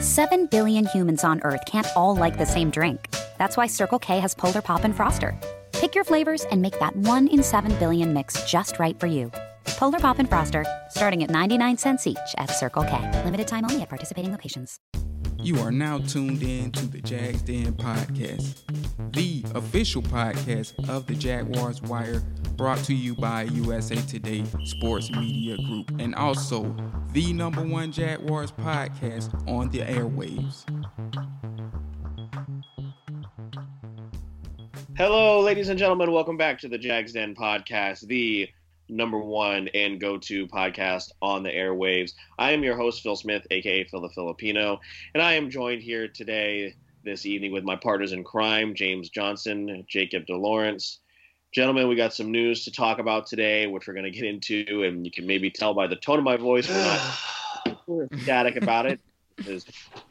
7 billion humans on Earth can't all like the same drink. That's why Circle K has Polar Pop and Froster. Pick your flavors and make that one in 7 billion mix just right for you. Polar Pop and Froster, starting at 99 cents each at Circle K. Limited time only at participating locations. You are now tuned in to the Jags Den podcast, the official podcast of the Jaguars Wire, brought to you by USA Today Sports Media Group, and also the number one Jaguars podcast on the airwaves. Hello, ladies and gentlemen. Welcome back to the Jags Den podcast, the number one and go to podcast on the airwaves. I am your host, Phil Smith, aka Phil the Filipino, and I am joined here today, this evening, with my partners in crime, James Johnson, Jacob DeLawrence. Gentlemen, we got some news to talk about today, which we're going to get into, and you can maybe tell by the tone of my voice, we're not ecstatic about it. Because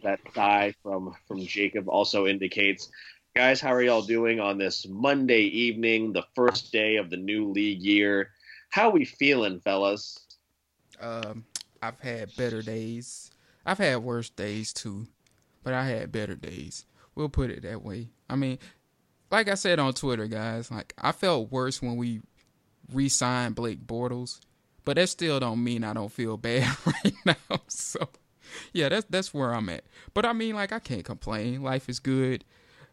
that sigh from from Jacob also indicates guys how are y'all doing on this monday evening the first day of the new league year how we feeling, fellas? Um, I've had better days. I've had worse days too, but I had better days. We'll put it that way. I mean, like I said on Twitter, guys, like I felt worse when we re-signed Blake Bortles, but that still don't mean I don't feel bad right now. So, yeah, that's that's where I'm at. But I mean, like I can't complain. Life is good.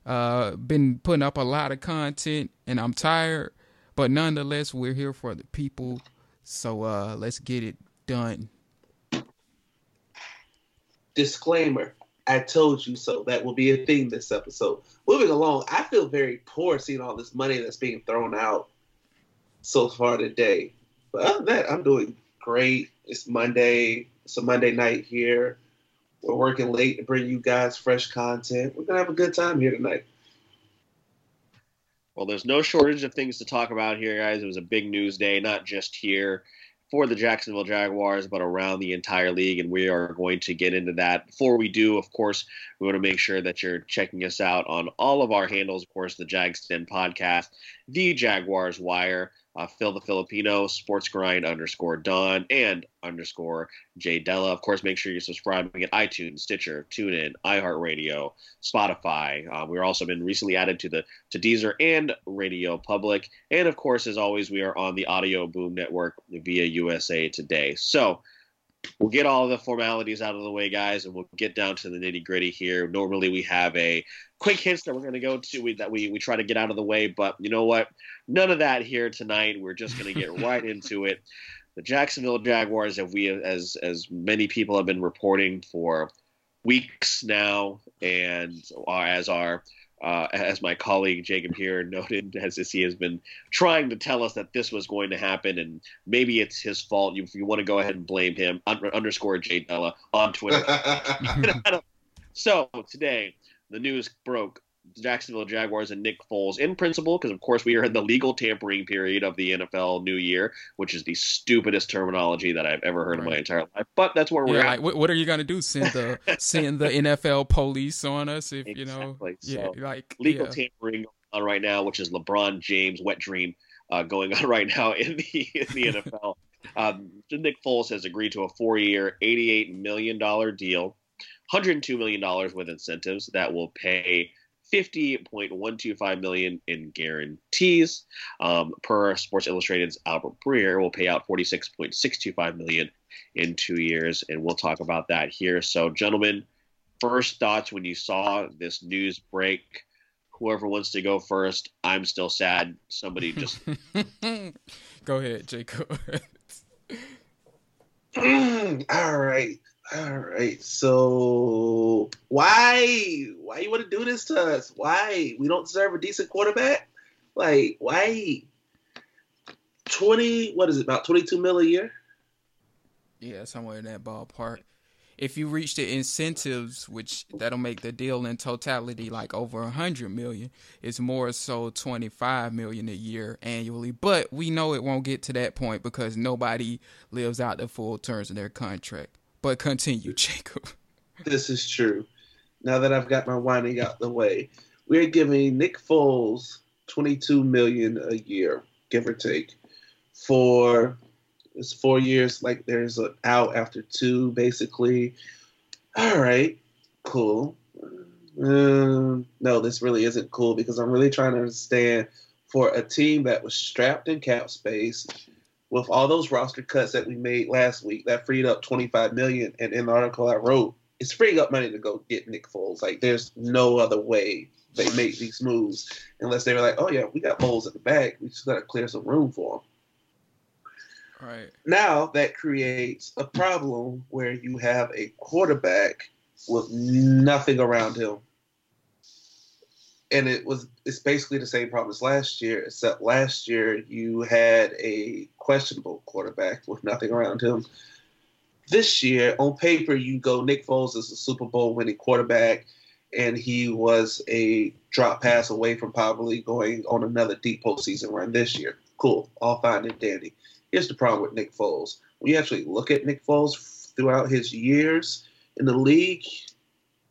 Uh, been putting up a lot of content, and I'm tired but nonetheless, we're here for the people. So uh, let's get it done. Disclaimer. I told you so. That will be a theme this episode. Moving along, I feel very poor seeing all this money that's being thrown out so far today. But other than that, I'm doing great. It's Monday. It's a Monday night here. We're working late to bring you guys fresh content. We're gonna have a good time here tonight. Well, there's no shortage of things to talk about here, guys. It was a big news day, not just here for the Jacksonville Jaguars, but around the entire league. And we are going to get into that. Before we do, of course, we want to make sure that you're checking us out on all of our handles. Of course, the Jags Den podcast, the Jaguars Wire, uh, Phil the Filipino, Sports Grind underscore Don, and underscore Jay Della. Of course, make sure you're subscribing at iTunes, Stitcher, TuneIn, iHeartRadio, Spotify. Uh, we're also been recently added to the to Deezer and Radio Public, and of course, as always, we are on the Audio Boom Network via USA Today. So we'll get all the formalities out of the way, guys, and we'll get down to the nitty gritty here. Normally, we have a quick hints that we're going to go to we, that we, we try to get out of the way, but you know what? None of that here tonight. We're just going to get right into it. The Jacksonville Jaguars, have we as as many people have been reporting for weeks now, and uh, as our uh, as my colleague Jacob here noted, as he has been trying to tell us that this was going to happen, and maybe it's his fault. If you want to go ahead and blame him, underscore J Della on Twitter. so today, the news broke. Jacksonville Jaguars and Nick Foles in principle, because of course we are in the legal tampering period of the NFL New Year, which is the stupidest terminology that I've ever heard right. in my entire life. But that's where we're yeah, at. What are you gonna do? Send the send the NFL police on us if exactly. you know? So, yeah, like legal yeah. tampering on right now, which is LeBron James wet dream uh, going on right now in the in the NFL. Um, Nick Foles has agreed to a four-year, eighty-eight million dollar deal, hundred two million dollars with incentives that will pay 50.125 million in guarantees. Um, per Sports Illustrated's Albert Breer will pay out 46.625 million in two years, and we'll talk about that here. So, gentlemen, first thoughts when you saw this news break. Whoever wants to go first, I'm still sad. Somebody just go ahead, Jacob. All right. All right. So why why you want to do this to us? Why we don't deserve a decent quarterback? Like why? Twenty what is it about twenty two mil a year? Yeah, somewhere in that ballpark. If you reach the incentives, which that'll make the deal in totality like over a hundred million, it's more so twenty five million a year annually. But we know it won't get to that point because nobody lives out the full terms of their contract. But continue, Jacob. This is true. Now that I've got my whining out the way, we're giving Nick Foles 22 million a year, give or take, for it's four years. Like there's an out after two, basically. All right, cool. Um, no, this really isn't cool because I'm really trying to understand for a team that was strapped in cap space with all those roster cuts that we made last week that freed up 25 million. And in the article I wrote, it's freeing up money to go get Nick Foles. Like there's no other way they make these moves unless they were like, oh yeah, we got Foles at the back. We just got to clear some room for him. Right. Now that creates a problem where you have a quarterback with nothing around him. And it was it's basically the same problem as last year, except last year you had a questionable quarterback with nothing around him. This year, on paper, you go Nick Foles is a Super Bowl winning quarterback, and he was a drop pass away from probably going on another deep postseason run this year. Cool, all fine and dandy. Here's the problem with Nick Foles. When you actually look at Nick Foles throughout his years in the league,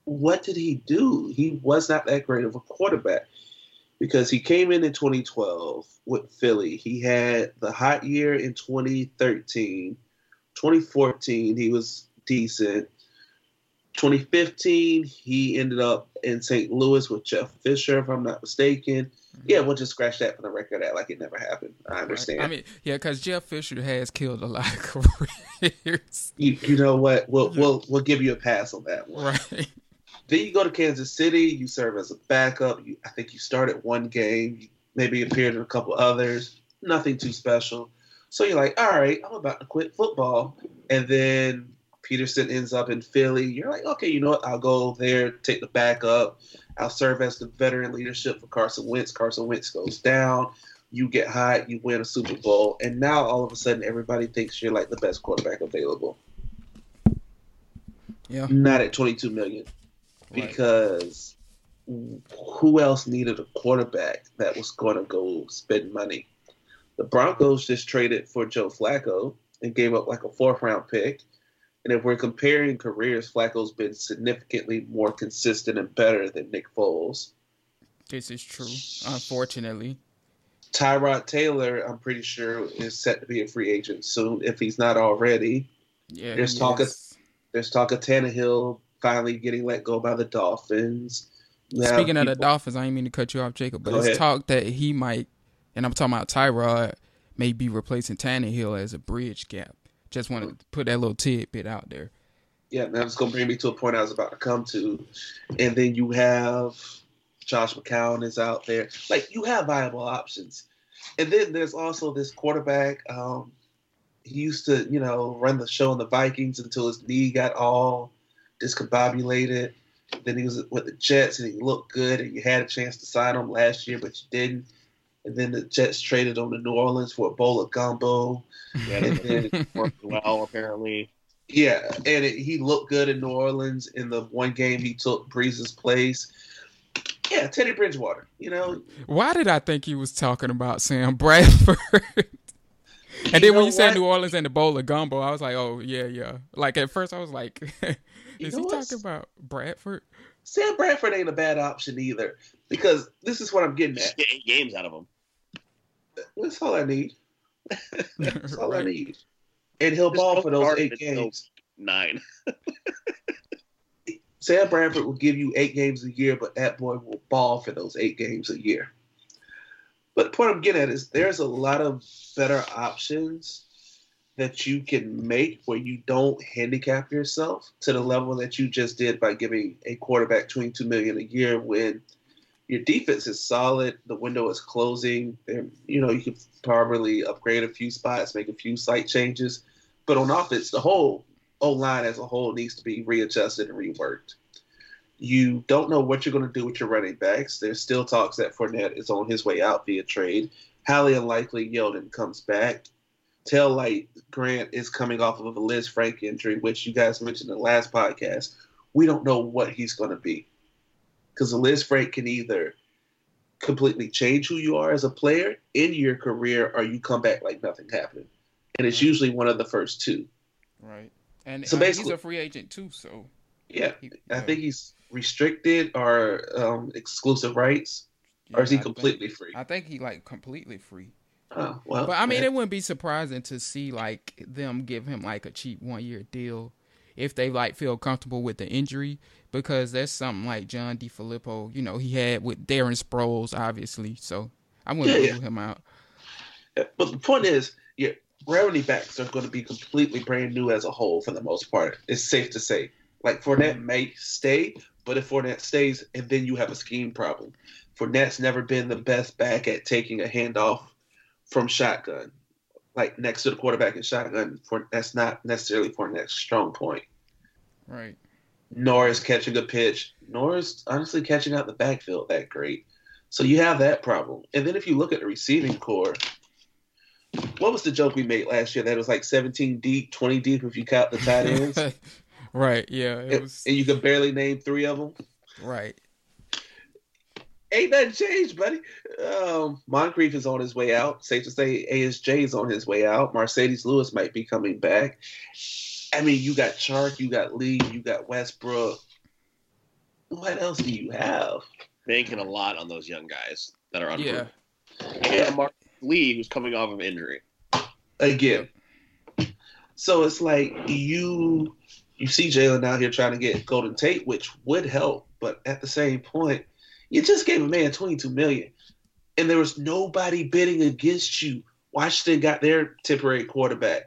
what did he do? He was not that great of a quarterback because he came in in 2012 with Philly. He had the hot year in 2013. 2014, he was decent. 2015, he ended up in St. Louis with Jeff Fisher, if I'm not mistaken. Mm-hmm. Yeah, we'll just scratch that from the record that like it never happened. I understand. I mean, yeah, because Jeff Fisher has killed a lot of careers. You, you know what? We'll mm-hmm. we'll we'll give you a pass on that one. Right. Then you go to Kansas City. You serve as a backup. You, I think you started one game. You maybe appeared in a couple others. Nothing too special. So you're like, all right, I'm about to quit football. And then Pederson ends up in Philly. You're like, okay, you know what? I'll go there, take the backup. I'll serve as the veteran leadership for Carson Wentz. Carson Wentz goes down. You get hot. You win a Super Bowl. And now all of a sudden, everybody thinks you're like the best quarterback available. Yeah. Not at 22 million Right. because who else needed a quarterback that was going to go spend money? The Broncos just traded for Joe Flacco and gave up like a fourth round pick. And if we're comparing careers, Flacco's been significantly more consistent and better than Nick Foles. This is true. Unfortunately. Tyrod Taylor, I'm pretty sure, is set to be a free agent soon, if he's not already. Yeah. There's he talk of-. There's talk of Tannehill finally getting let go by the Dolphins. Now Speaking of the Dolphins, I didn't mean to cut you off, Jacob, but it's ahead. talk that he might, and I'm talking about Tyrod, may be replacing Tannehill as a bridge gap. Just wanted to put that little tidbit out there. yeah, that's going to bring me to a point I was about to come to. And then you have Josh McCown is out there. Like, you have viable options. And then there's also this quarterback. Um, he used to, you know, run the show in the Vikings until his knee got all discombobulated. Then he was with the Jets and he looked good, and you had a chance to sign him last year, but you didn't. And then the Jets traded him to New Orleans for a bowl of gumbo. Yeah, it didn't work well apparently. Yeah, and it, he looked good in New Orleans in the one game he took Brees's place. Yeah, Teddy Bridgewater. You know, Why did I think he was talking about Sam Bradford? and You then when know you said? New Orleans and the bowl of gumbo, I was like, oh yeah, yeah. Like at first, I was like, You is know he talking about Bradford? Sam Bradford ain't a bad option either because this is what I'm getting at. get eight games out of him. That's all I need. That's all I need. And he'll Just ball don't for those eight until games. Nine. Sam Bradford will give you eight games a year, but that boy will ball for those eight games a year. But the point I'm getting at is there's a lot of better options that you can make where you don't handicap yourself to the level that you just did by giving a quarterback 22 million a year when your defense is solid, the window is closing, and you know you could probably upgrade a few spots, make a few slight changes. But on offense, the whole O line as a whole needs to be readjusted and reworked. You don't know what you're going to do with your running backs. There's still talks that Fournette is on his way out via trade. Highly unlikely Yeldon comes back. Tail Light Grant is coming off of a Lisfranc injury, which you guys mentioned in the last podcast. We don't know what he's going to be because Lisfranc can either completely change who you are as a player in your career, or you come back like nothing happened. And it's Right. usually one of the first two. Right. And So uh, he's basically- a free agent too, so Yeah, he, I yeah, think he's restricted or um, exclusive rights, or is he yeah, I think- completely free? I think he like completely free. Oh, well, But I mean, yeah. it wouldn't be surprising to see like them give him like a cheap one year deal, if they like feel comfortable with the injury because that's something like John DeFilippo, you know, he had with Darren Sproles, obviously. So I wouldn't Yeah, rule him out. Uh, but the point is, your running backs are going to be completely brand new as a whole for the most part. It's safe to say. Like Fournette may stay, but if Fournette stays, and then you have a scheme problem. Fournette's never been the best back at taking a handoff from shotgun, like next to the quarterback in shotgun. For that's not necessarily Fournette's strong point. Right. Nor is catching a pitch, nor is honestly catching out the backfield that great. So you have that problem. And then if you look at the receiving corps, what was the joke we made last year? That it was like 17 deep, 20 deep if you count the tight ends, right. Yeah. It and, was and you could barely name three of them. right. Ain't nothing changed, buddy. Um, Moncrief is on his way out. Safe to say, ASJ is on his way out. Marcedes Lewis might be coming back. I mean, you got Chark, you got Lee, you got Westbrook. What else do you have? Banking a lot on those young guys that are on. Yeah. unproven. And Mark Lee, who's coming off of injury. again. So it's like you you see Jalen out here trying to get Golden Tate, which would help, but at the same point, you just gave a man twenty two million, and there was nobody bidding against you. Washington got their temporary quarterback.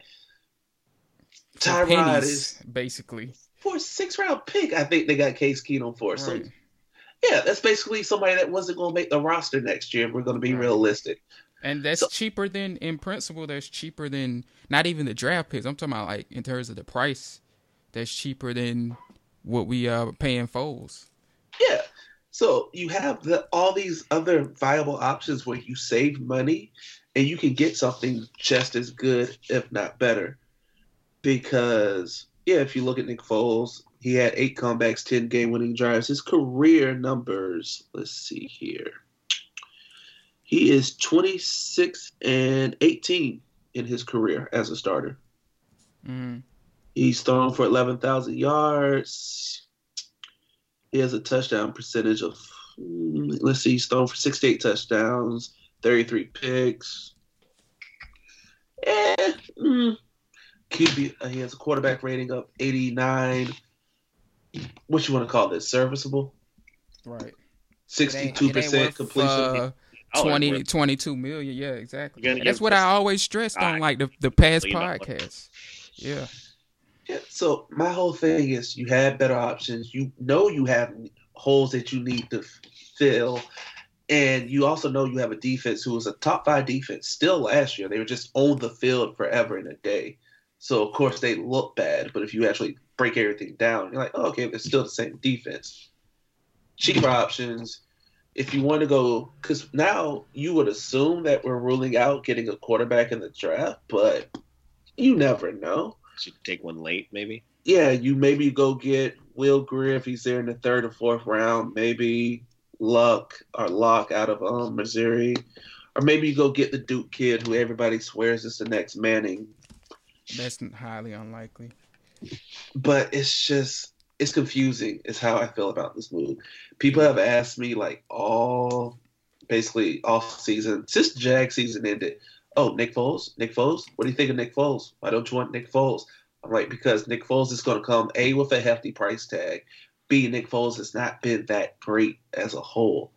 Tyrod pennies, is basically. for a six round pick. I think they got Case Keenum for. So yeah, that's basically somebody that wasn't going to make the roster next year. If we're going to be Right. realistic. And that's So- cheaper than, in principle, that's cheaper than not even the draft picks. I'm talking about like in terms of the price, that's cheaper than what we are paying Foles. So you have the, all these other viable options where you save money and you can get something just as good, if not better. Because, yeah, if you look at Nick Foles, he had eight comebacks, 10 game winning drives. His career numbers, let's see here. He is 26 and 18 in his career as a starter. Mm. He's thrown for 11,000 yards. He has a touchdown percentage of, mm, let's see, he's thrown for 68 touchdowns, 33 picks. Eh, mm, QB, uh, he has a quarterback rating of 89. What you want to call this? Serviceable? Right. 62% completion. Uh, Oh, 20, 22 million. Yeah, exactly. You're gonna And that's what I always stressed on, like the the past million dollars. podcasts. Yeah. Yeah, so my whole thing is you have better options. You know you have holes that you need to fill, and you also know you have a defense who was a top five defense still last year. They were just on the field forever in a day. So of course they look bad, but if you actually break everything down, you're like, oh, okay, they're still the same defense. Cheaper options. If you want to go, because now you would assume that we're ruling out getting a quarterback in the draft, but you never know Should take one late, maybe. yeah, you maybe go get Will Grier if he's there in the third or fourth round. Maybe Luck or Lock out of um, Missouri, or maybe you go get the Duke kid who everybody swears is the next Manning. That's highly unlikely. But it's just it's confusing. Is how I feel about this move. People have asked me like all basically off season since the Jag season ended. Oh, Nick Foles, Nick Foles. What do you think of Nick Foles? Why don't you want Nick Foles? I'm like because Nick Foles is going to come a with a hefty price tag. B Nick Foles has not been that great as a whole.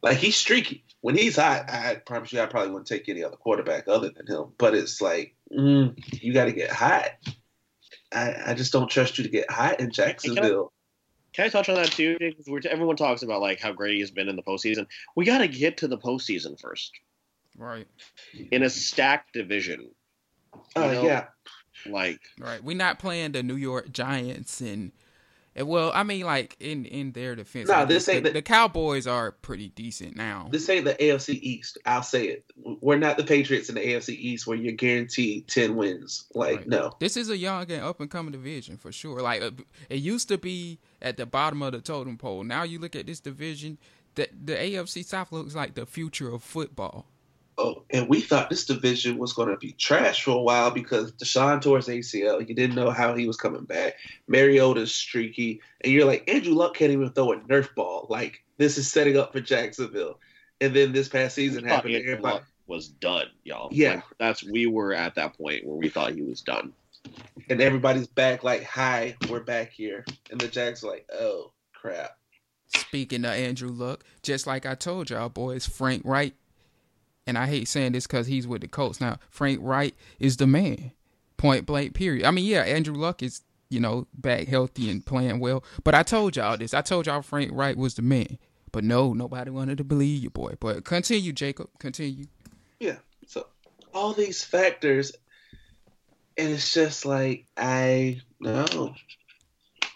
Like he's streaky. When he's hot, I promise you, I probably wouldn't take any other quarterback other than him. But it's like mm, you got to get hot. I, I just don't trust you to get hot in Jacksonville. Can I touch on that too? Because everyone talks about like how great he's been in the postseason. We got to get to the postseason first Right. in a stacked division. Oh know, yeah, Like Right. We're not playing the New York Giants and, and well, I mean, like in in their defense, Nah, like, this the, ain't the, the- the Cowboys are pretty decent now. this ain't the AFC East. I'll say it. We're not the Patriots in the AFC East where you're guaranteed ten wins. Like Right. no, This is a young and up and coming division for sure. Like uh, it used to be at the bottom of the totem pole. Now you look at this division, the the AFC South looks like the future of football. Oh, and we thought this division was going to be trash for a while because Deshaun tore his ACL. You didn't know how he was coming back. Mariota's streaky, and you're like Andrew Luck can't even throw a Nerf ball. Like this is setting up for Jacksonville. And then this past season we happened. and Andrew Everybody, Luck was done, y'all. Yeah. Like, that's we were at that point where we thought he was done. and everybody's back like, "Hi, we're back here," and the Jags are like, "Oh crap." Speaking of Andrew Luck, just like I told y'all boys, Frank Reich, and I hate saying this because he's with the Colts now. Frank Reich is the man, point blank. Period. I mean, yeah, Andrew Luck is you know back healthy and playing well, but I told y'all this. I told y'all Frank Reich was the man, but no, nobody wanted to believe you, boy. But continue, Jacob. Continue. Yeah. So all these factors, and it's just like I know.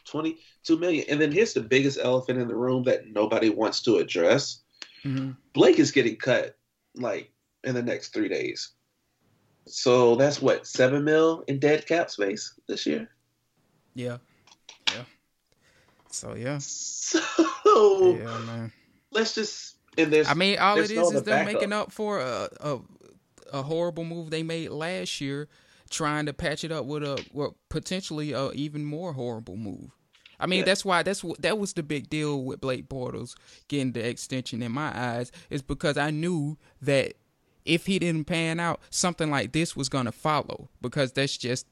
22 million. And then here's the biggest elephant in the room that nobody wants to address. Mm-hmm. Blake is getting cut like in the next three days. So that's what, seven mil in dead cap space this year? Yeah. Yeah. So yeah. So Yeah, man. let's just and there's I mean, all it is is them making up for a, a a horrible move they made last year, trying to patch it up with a well, potentially a even more horrible move. I mean, Yeah. that's why that's what that was the big deal with Blake Bortles getting the extension in my eyes is because I knew that if he didn't pan out, something like this was gonna follow because that's just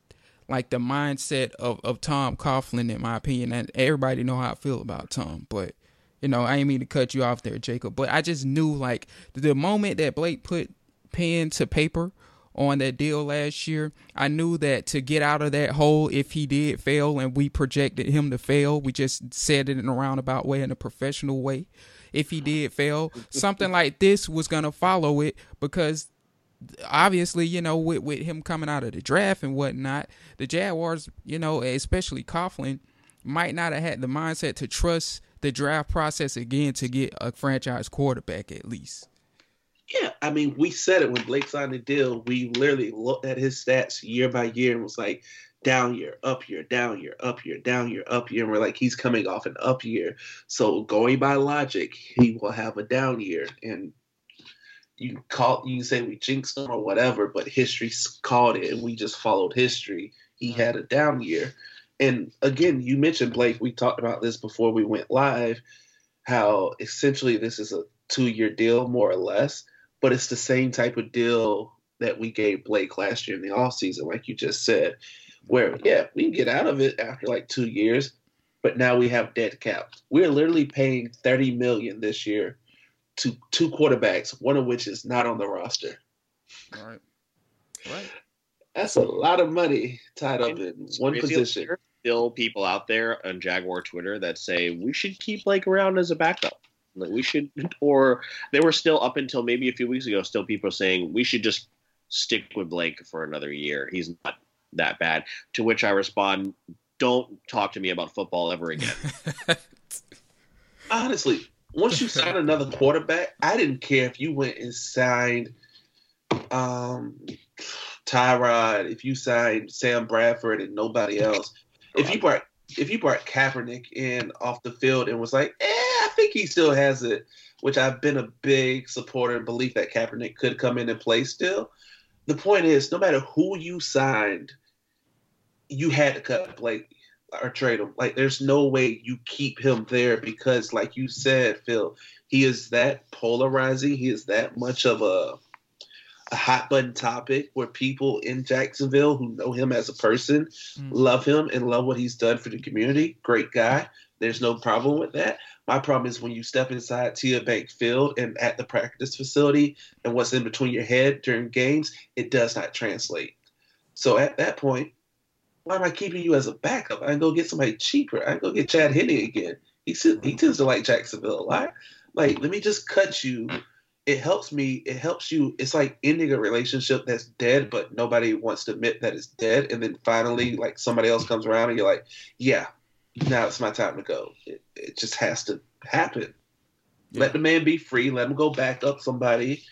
like the mindset of, of Tom Coughlin, in my opinion, and everybody know how I feel about Tom. But you know, I ain't mean to cut you off there, Jacob. But I just knew like the moment that Blake put pen to paper on that deal last year, I knew that to get out of that hole, if he did fail, and we projected him to fail, we just said it in a roundabout way, in a professional way. If he did fail, something like this was gonna follow it because obviously, you know, with, with him coming out of the draft and whatnot, the Jaguars, you know, especially Coughlin, might not have had the mindset to trust the draft process again to get a franchise quarterback at least. Yeah, I mean, we said it when Blake signed the deal. We literally looked at his stats year by year and was like, down year, up year, down year, up year, down year, up year. And we're like, he's coming off an up year. So going by logic, he will have a down year. And you call you can say we jinxed him or whatever, but history called it and we just followed history. He had a down year. And again, you mentioned Blake. We talked about this before we went live, how essentially this is a two year deal, more or less but it's the same type of deal that we gave Blake last year in the offseason, like you just said, where, yeah, we can get out of it after like two years, but now we have dead cap. We're literally paying 30 million this year to two quarterbacks, one of which is not on the roster. Right. Right. That's a lot of money tied up in It's one position. There are still people out there on Jaguar Twitter that say we should keep Blake around as a backup. Like we should, or they were still up until maybe a few weeks ago. Still, people saying we should just stick with Blake for another year. He's not that bad. To which I respond, "Don't talk to me about football ever again." honestly, once you sign another quarterback, I didn't care if you went and signed um Tyrod, if you signed Sam Bradford and nobody else. If you brought if you brought Kaepernick in off the field and was like, eh, I think he still has it, which I've been a big supporter and belief that Kaepernick could come in and play still. The point is, no matter who you signed, you had to cut Blake or trade him. Like, there's no way you keep him there because, like you said, Phil, he is that polarizing. He is that much of a a hot button topic where people in Jacksonville who know him as a person Mm. love him and love what he's done for the community. Great guy. There's no problem with that. My problem is when you step inside TIAA Bank Field and at the practice facility and what's in between your head during games, it does not translate. So at that point, why am I keeping you as a backup? I can go get somebody cheaper. I can go get Chad Henne again. He he mm-hmm. tends to like Jacksonville a lot. Like, let me just cut you. It helps me. It helps you. It's like ending a relationship that's dead, but nobody wants to admit that it's dead. And then finally, like somebody else comes around and you're like, yeah, now it's my time to go. It, it just has to happen. Let the man be free. Let him go back up somebody.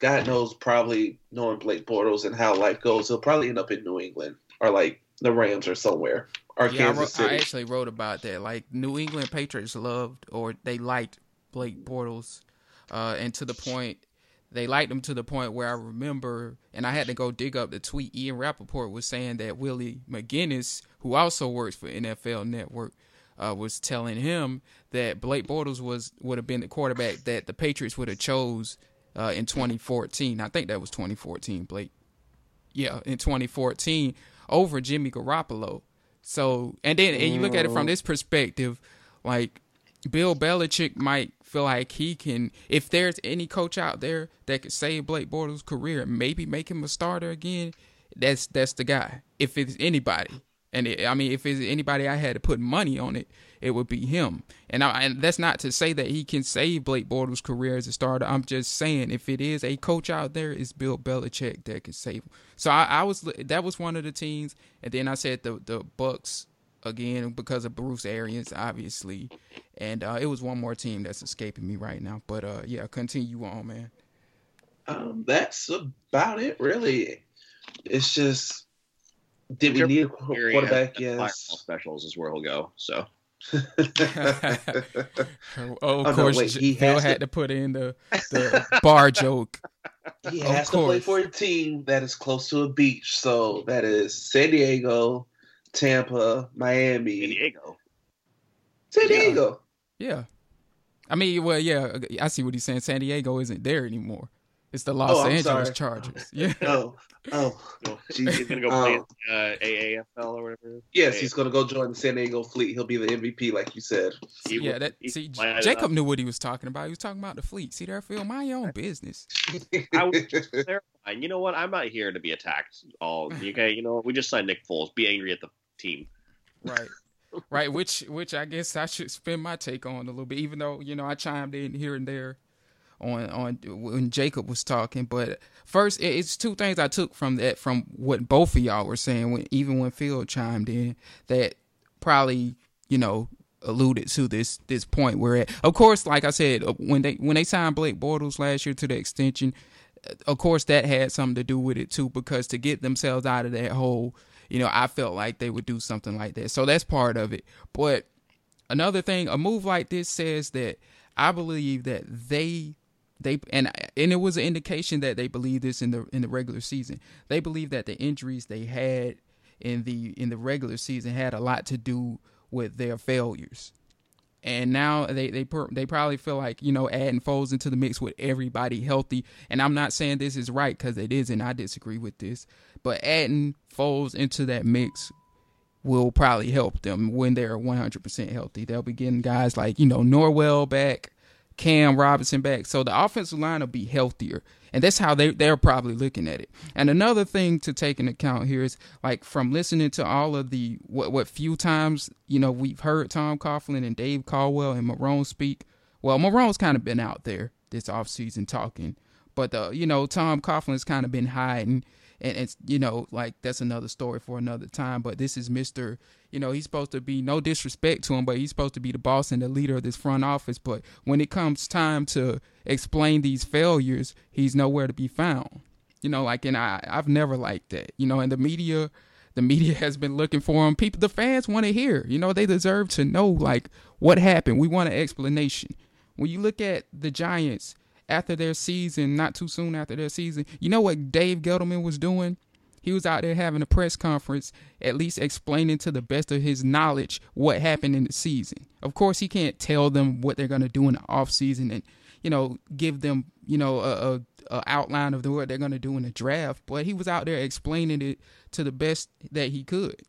God knows, probably knowing Blake Bortles and how life goes, he'll probably end up in New England or like the Rams or somewhere or Yeah, I, Kansas wrote, I actually wrote about that. Like New England Patriots loved or they liked Blake Bortles, uh, and to the point they liked him to the point where I remember, and I had to go dig up the tweet. Ian Rapoport was saying that Willie McGinest, who also works for NFL Network, uh, was telling him that Blake Bortles was would have been the quarterback that the Patriots would have chose uh, in 2014. I think that was 2014, Blake. Yeah, in 2014 over Jimmy Garoppolo. So, and then and you look at it from Mm. this perspective, like Bill Belichick might feel like he can, if there's any coach out there that could save Blake Bortles' career and maybe make him a starter again, that's that's the guy. If it's anybody, and it, I mean, if it's anybody I had to put money on it, it would be him. And I, and that's not to say that he can save Blake Bortles' career as a starter. I'm just saying if it is a coach out there, it's Bill Belichick that can save him. So I, I was that was one of the teams, and then I said the the Bucks again because of Bruce Arians, obviously, and uh, it was one more team that's escaping me right now. But uh, yeah, continue on, man. Um, that's about it, really. It's just, did we Whichever need a qu- area quarterback? Yes. specials is where he'll go. So Oh, of oh, no, course, wait, he Phil had to- to put in the the bar joke. he Of has to play course. for a team that is close to a beach. So that is San Diego, Tampa, Miami. San Diego. San Yeah. Diego. Yeah, I mean, well, yeah, I see what he's saying. San Diego isn't there anymore. It's the Los Oh, Angeles. Chargers. Yeah. Oh, oh, No. He's gonna go play Um, in, uh, AAFL or whatever. Yes, Yeah. he's going to go join the San Diego fleet. He'll be the MVP, like you said. He yeah, that see, lined Jacob up. knew what he was talking about. He was talking about the fleet. See there, Phil, mind your own business. I was just. You know what? I'm not here to be attacked. All okay. You know what? We just signed Nick Foles. Be angry at the team. Right. Right, which which I guess I should spend my take on a little bit, even though you know I chimed in here and there on on when Jacob was talking. But first, it's two things I took from that from what both of y'all were saying. When even when Phil chimed in, that probably you know alluded to this this point where, of course, like I said, uh, when they when they signed Blake Bortles last year to the extension, of course that had something to do with it too because to get themselves out of that hole you know i felt like they would do something like that so that's part of it but another thing a move like this says that i believe that they they and and it was an indication that they believe this in the in the regular season they believe that the injuries they had in the in the regular season had a lot to do with their failures and now they they they probably feel like you know adding Foles into the mix with everybody healthy. And I'm not saying this is right because it isn't. I disagree with this, but adding Foles into that mix will probably help them when they're 100% healthy. They'll be getting guys like you know Norwell back, Cam Robinson back, so the offensive line will be healthier. And that's how they they're probably looking at it. And another thing to take into account here is like from listening to all of the what what few times you know we've heard Tom Coughlin and Dave Caldwell and Marrone speak. Well, Marrone's kind of been out there this offseason talking, but the you know Tom Coughlin's kind of been hiding, and it's you know like that's another story for another time. But this is Mister, you know he's supposed to be no disrespect to him, but he's supposed to be the boss and the leader of this front office. But when it comes time to explain these failures, he's nowhere to be found. You know, like and I I've never liked that. You know, and the media the media has been looking for him. People the fans want to hear. You know, they deserve to know like what happened. We want an explanation. When you look at the Giants after their season, not too soon after their season, you know what Dave Gettleman was doing? He was out there having a press conference, at least explaining to the best of his knowledge what happened in the season. Of course, he can't tell them what they're going to do in the off season and, you know, give them, you know, a, a, a outline of the, what they're going to do in the draft. But he was out there explaining it to the best that he could.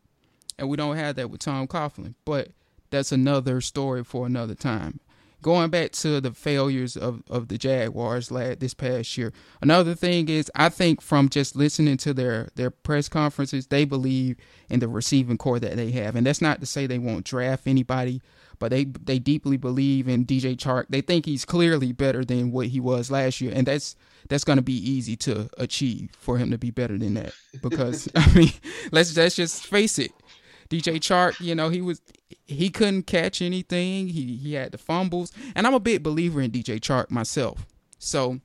And we don't have that with Tom Coughlin. But that's another story for another time going back to the failures of, of the Jaguars last this past year. Another thing is I think from just listening to their their press conferences, they believe in the receiving corps that they have. And that's not to say they won't draft anybody, but they they deeply believe in DJ Chark. They think he's clearly better than what he was last year, and that's that's to be easy to achieve for him to be better than that because I mean, let's let's just face it. DJ Chark, you know, he was he couldn't catch anything. He he had the fumbles, and I'm a big believer in DJ Chark myself. So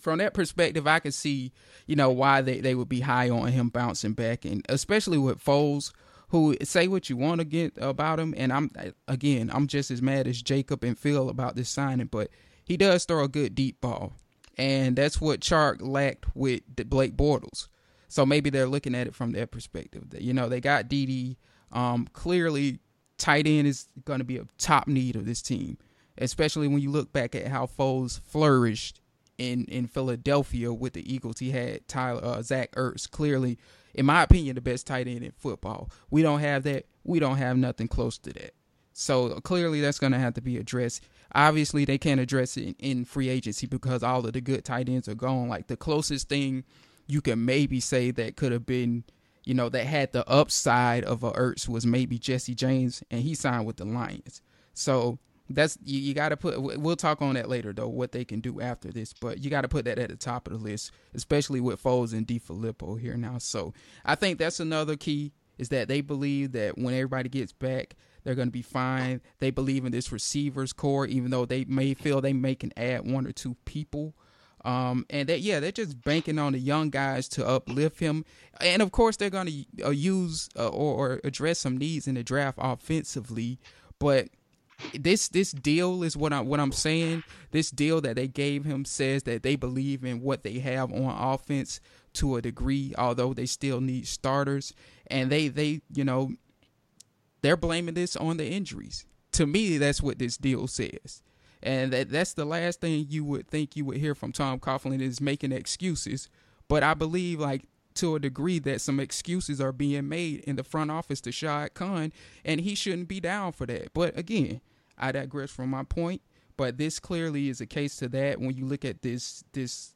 from that perspective, I can see you know why they, they would be high on him bouncing back, and especially with Foles, who say what you want to get about him, and I'm again I'm just as mad as Jacob and Phil about this signing, but he does throw a good deep ball, and that's what Chark lacked with Blake Bortles. So maybe they're looking at it from their perspective. You know, they got DD. Um, clearly, tight end is going to be a top need of this team, especially when you look back at how Foles flourished in in Philadelphia with the Eagles. He had Tyler uh, Zach Ertz. Clearly, in my opinion, the best tight end in football. We don't have that. We don't have nothing close to that. So clearly, that's going to have to be addressed. Obviously, they can't address it in, in free agency because all of the good tight ends are gone. Like the closest thing you can maybe say that could have been, you know, that had the upside of a Ertz was maybe Jesse James, and he signed with the Lions. So that's you, you got to put. We'll talk on that later though, what they can do after this. But you got to put that at the top of the list, especially with Foles and DeFilippo here now. So I think that's another key is that they believe that when everybody gets back, they're going to be fine. They believe in this receivers corps, even though they may feel they may can add one or two people. Um, and that yeah, they're just banking on the young guys to uplift him, and of course they're going to uh, use uh, or, or address some needs in the draft offensively. But this this deal is what I what I'm saying. This deal that they gave him says that they believe in what they have on offense to a degree, although they still need starters. And they they you know they're blaming this on the injuries. To me, that's what this deal says. And that that's the last thing you would think you would hear from Tom Coughlin is making excuses. But I believe like to a degree that some excuses are being made in the front office to Shad Khan, and he shouldn't be down for that. But again, I digress from my point. But this clearly is a case to that when you look at this this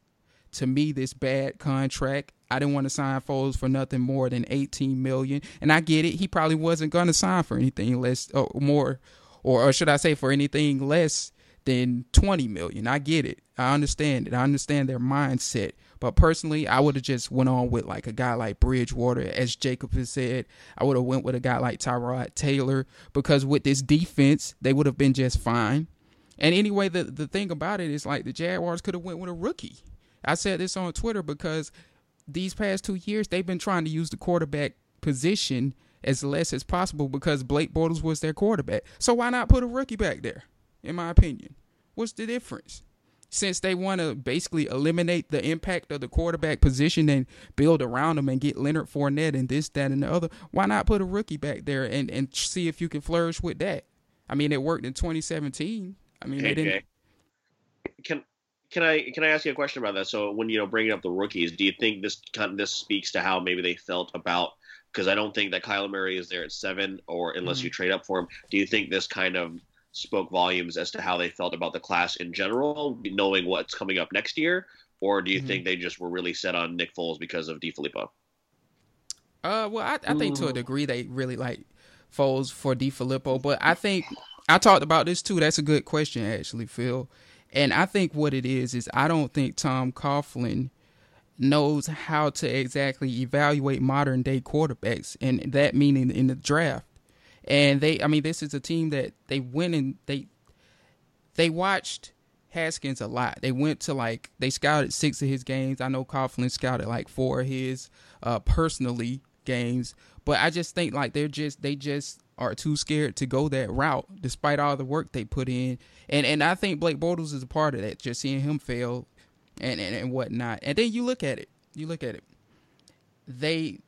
to me this bad contract. I didn't want to sign Foles for nothing more than 18 million. And I get it. He probably wasn't going to sign for anything less or more or, or should I say for anything less than 20 million. I get it. I understand it. I understand their mindset. But personally, I would have just went on with like a guy like Bridgewater, as Jacob has said. I would have went with a guy like Tyrod Taylor because with this defense, they would have been just fine. And anyway, the the thing about it is like the Jaguars could have went with a rookie. I said this on Twitter because these past two years they've been trying to use the quarterback position as less as possible because Blake Bortles was their quarterback. So why not put a rookie back there? In my opinion, what's the difference? Since they want to basically eliminate the impact of the quarterback position and build around them and get Leonard Fournette and this, that, and the other, why not put a rookie back there and, and see if you can flourish with that? I mean, it worked in 2017. I mean, hey, they didn't. Can can I can I ask you a question about that? So when you know bringing up the rookies, do you think this kind of, this speaks to how maybe they felt about? Because I don't think that Kyler Murray is there at seven, or unless mm-hmm. you trade up for him. Do you think this kind of spoke volumes as to how they felt about the class in general, knowing what's coming up next year, or do you mm-hmm. think they just were really set on Nick Foles because of DeFilippo? Uh, well, I, I think to a degree they really like Foles for DeFilippo, but I think I talked about this too. That's a good question, actually, Phil. And I think what it is is I don't think Tom Coughlin knows how to exactly evaluate modern day quarterbacks, and that meaning in the draft. And they, I mean, this is a team that they went and they they watched Haskins a lot. They went to like they scouted six of his games. I know Coughlin scouted like four of his uh, personally games, but I just think like they're just they just are too scared to go that route despite all the work they put in. And and I think Blake Bortles is a part of that. Just seeing him fail and and, and whatnot. And then you look at it. You look at it. They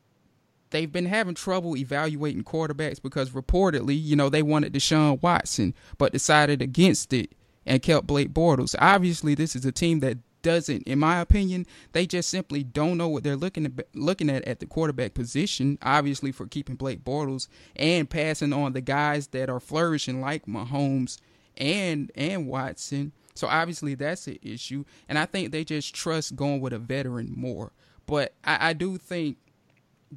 they've been having trouble evaluating quarterbacks because reportedly, you know, they wanted Deshaun Watson, but decided against it and kept Blake Bortles. Obviously, this is a team that doesn't, in my opinion, they just simply don't know what they're looking at, looking at at the quarterback position. Obviously, for keeping Blake Bortles and passing on the guys that are flourishing like Mahomes and and Watson. So obviously, that's an issue, and I think they just trust going with a veteran more. But I, I do think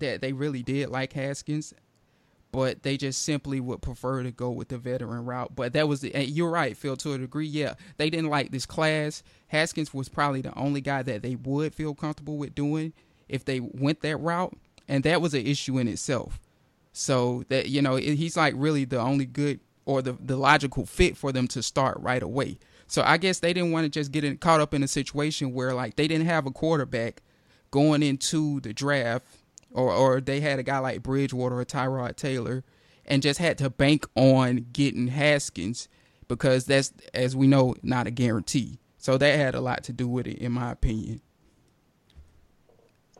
that they really did like Haskins, but they just simply would prefer to go with the veteran route. But that was the, you're right, Phil, to a degree. Yeah, they didn't like this class. Haskins was probably the only guy that they would feel comfortable with doing if they went that route, and that was an issue in itself. So that you know, he's like really the only good or the the logical fit for them to start right away. So I guess they didn't want to just get in, caught up in a situation where like they didn't have a quarterback going into the draft or or they had a guy like Bridgewater or Tyrod Taylor and just had to bank on getting Haskins because that's as we know not a guarantee. So that had a lot to do with it in my opinion.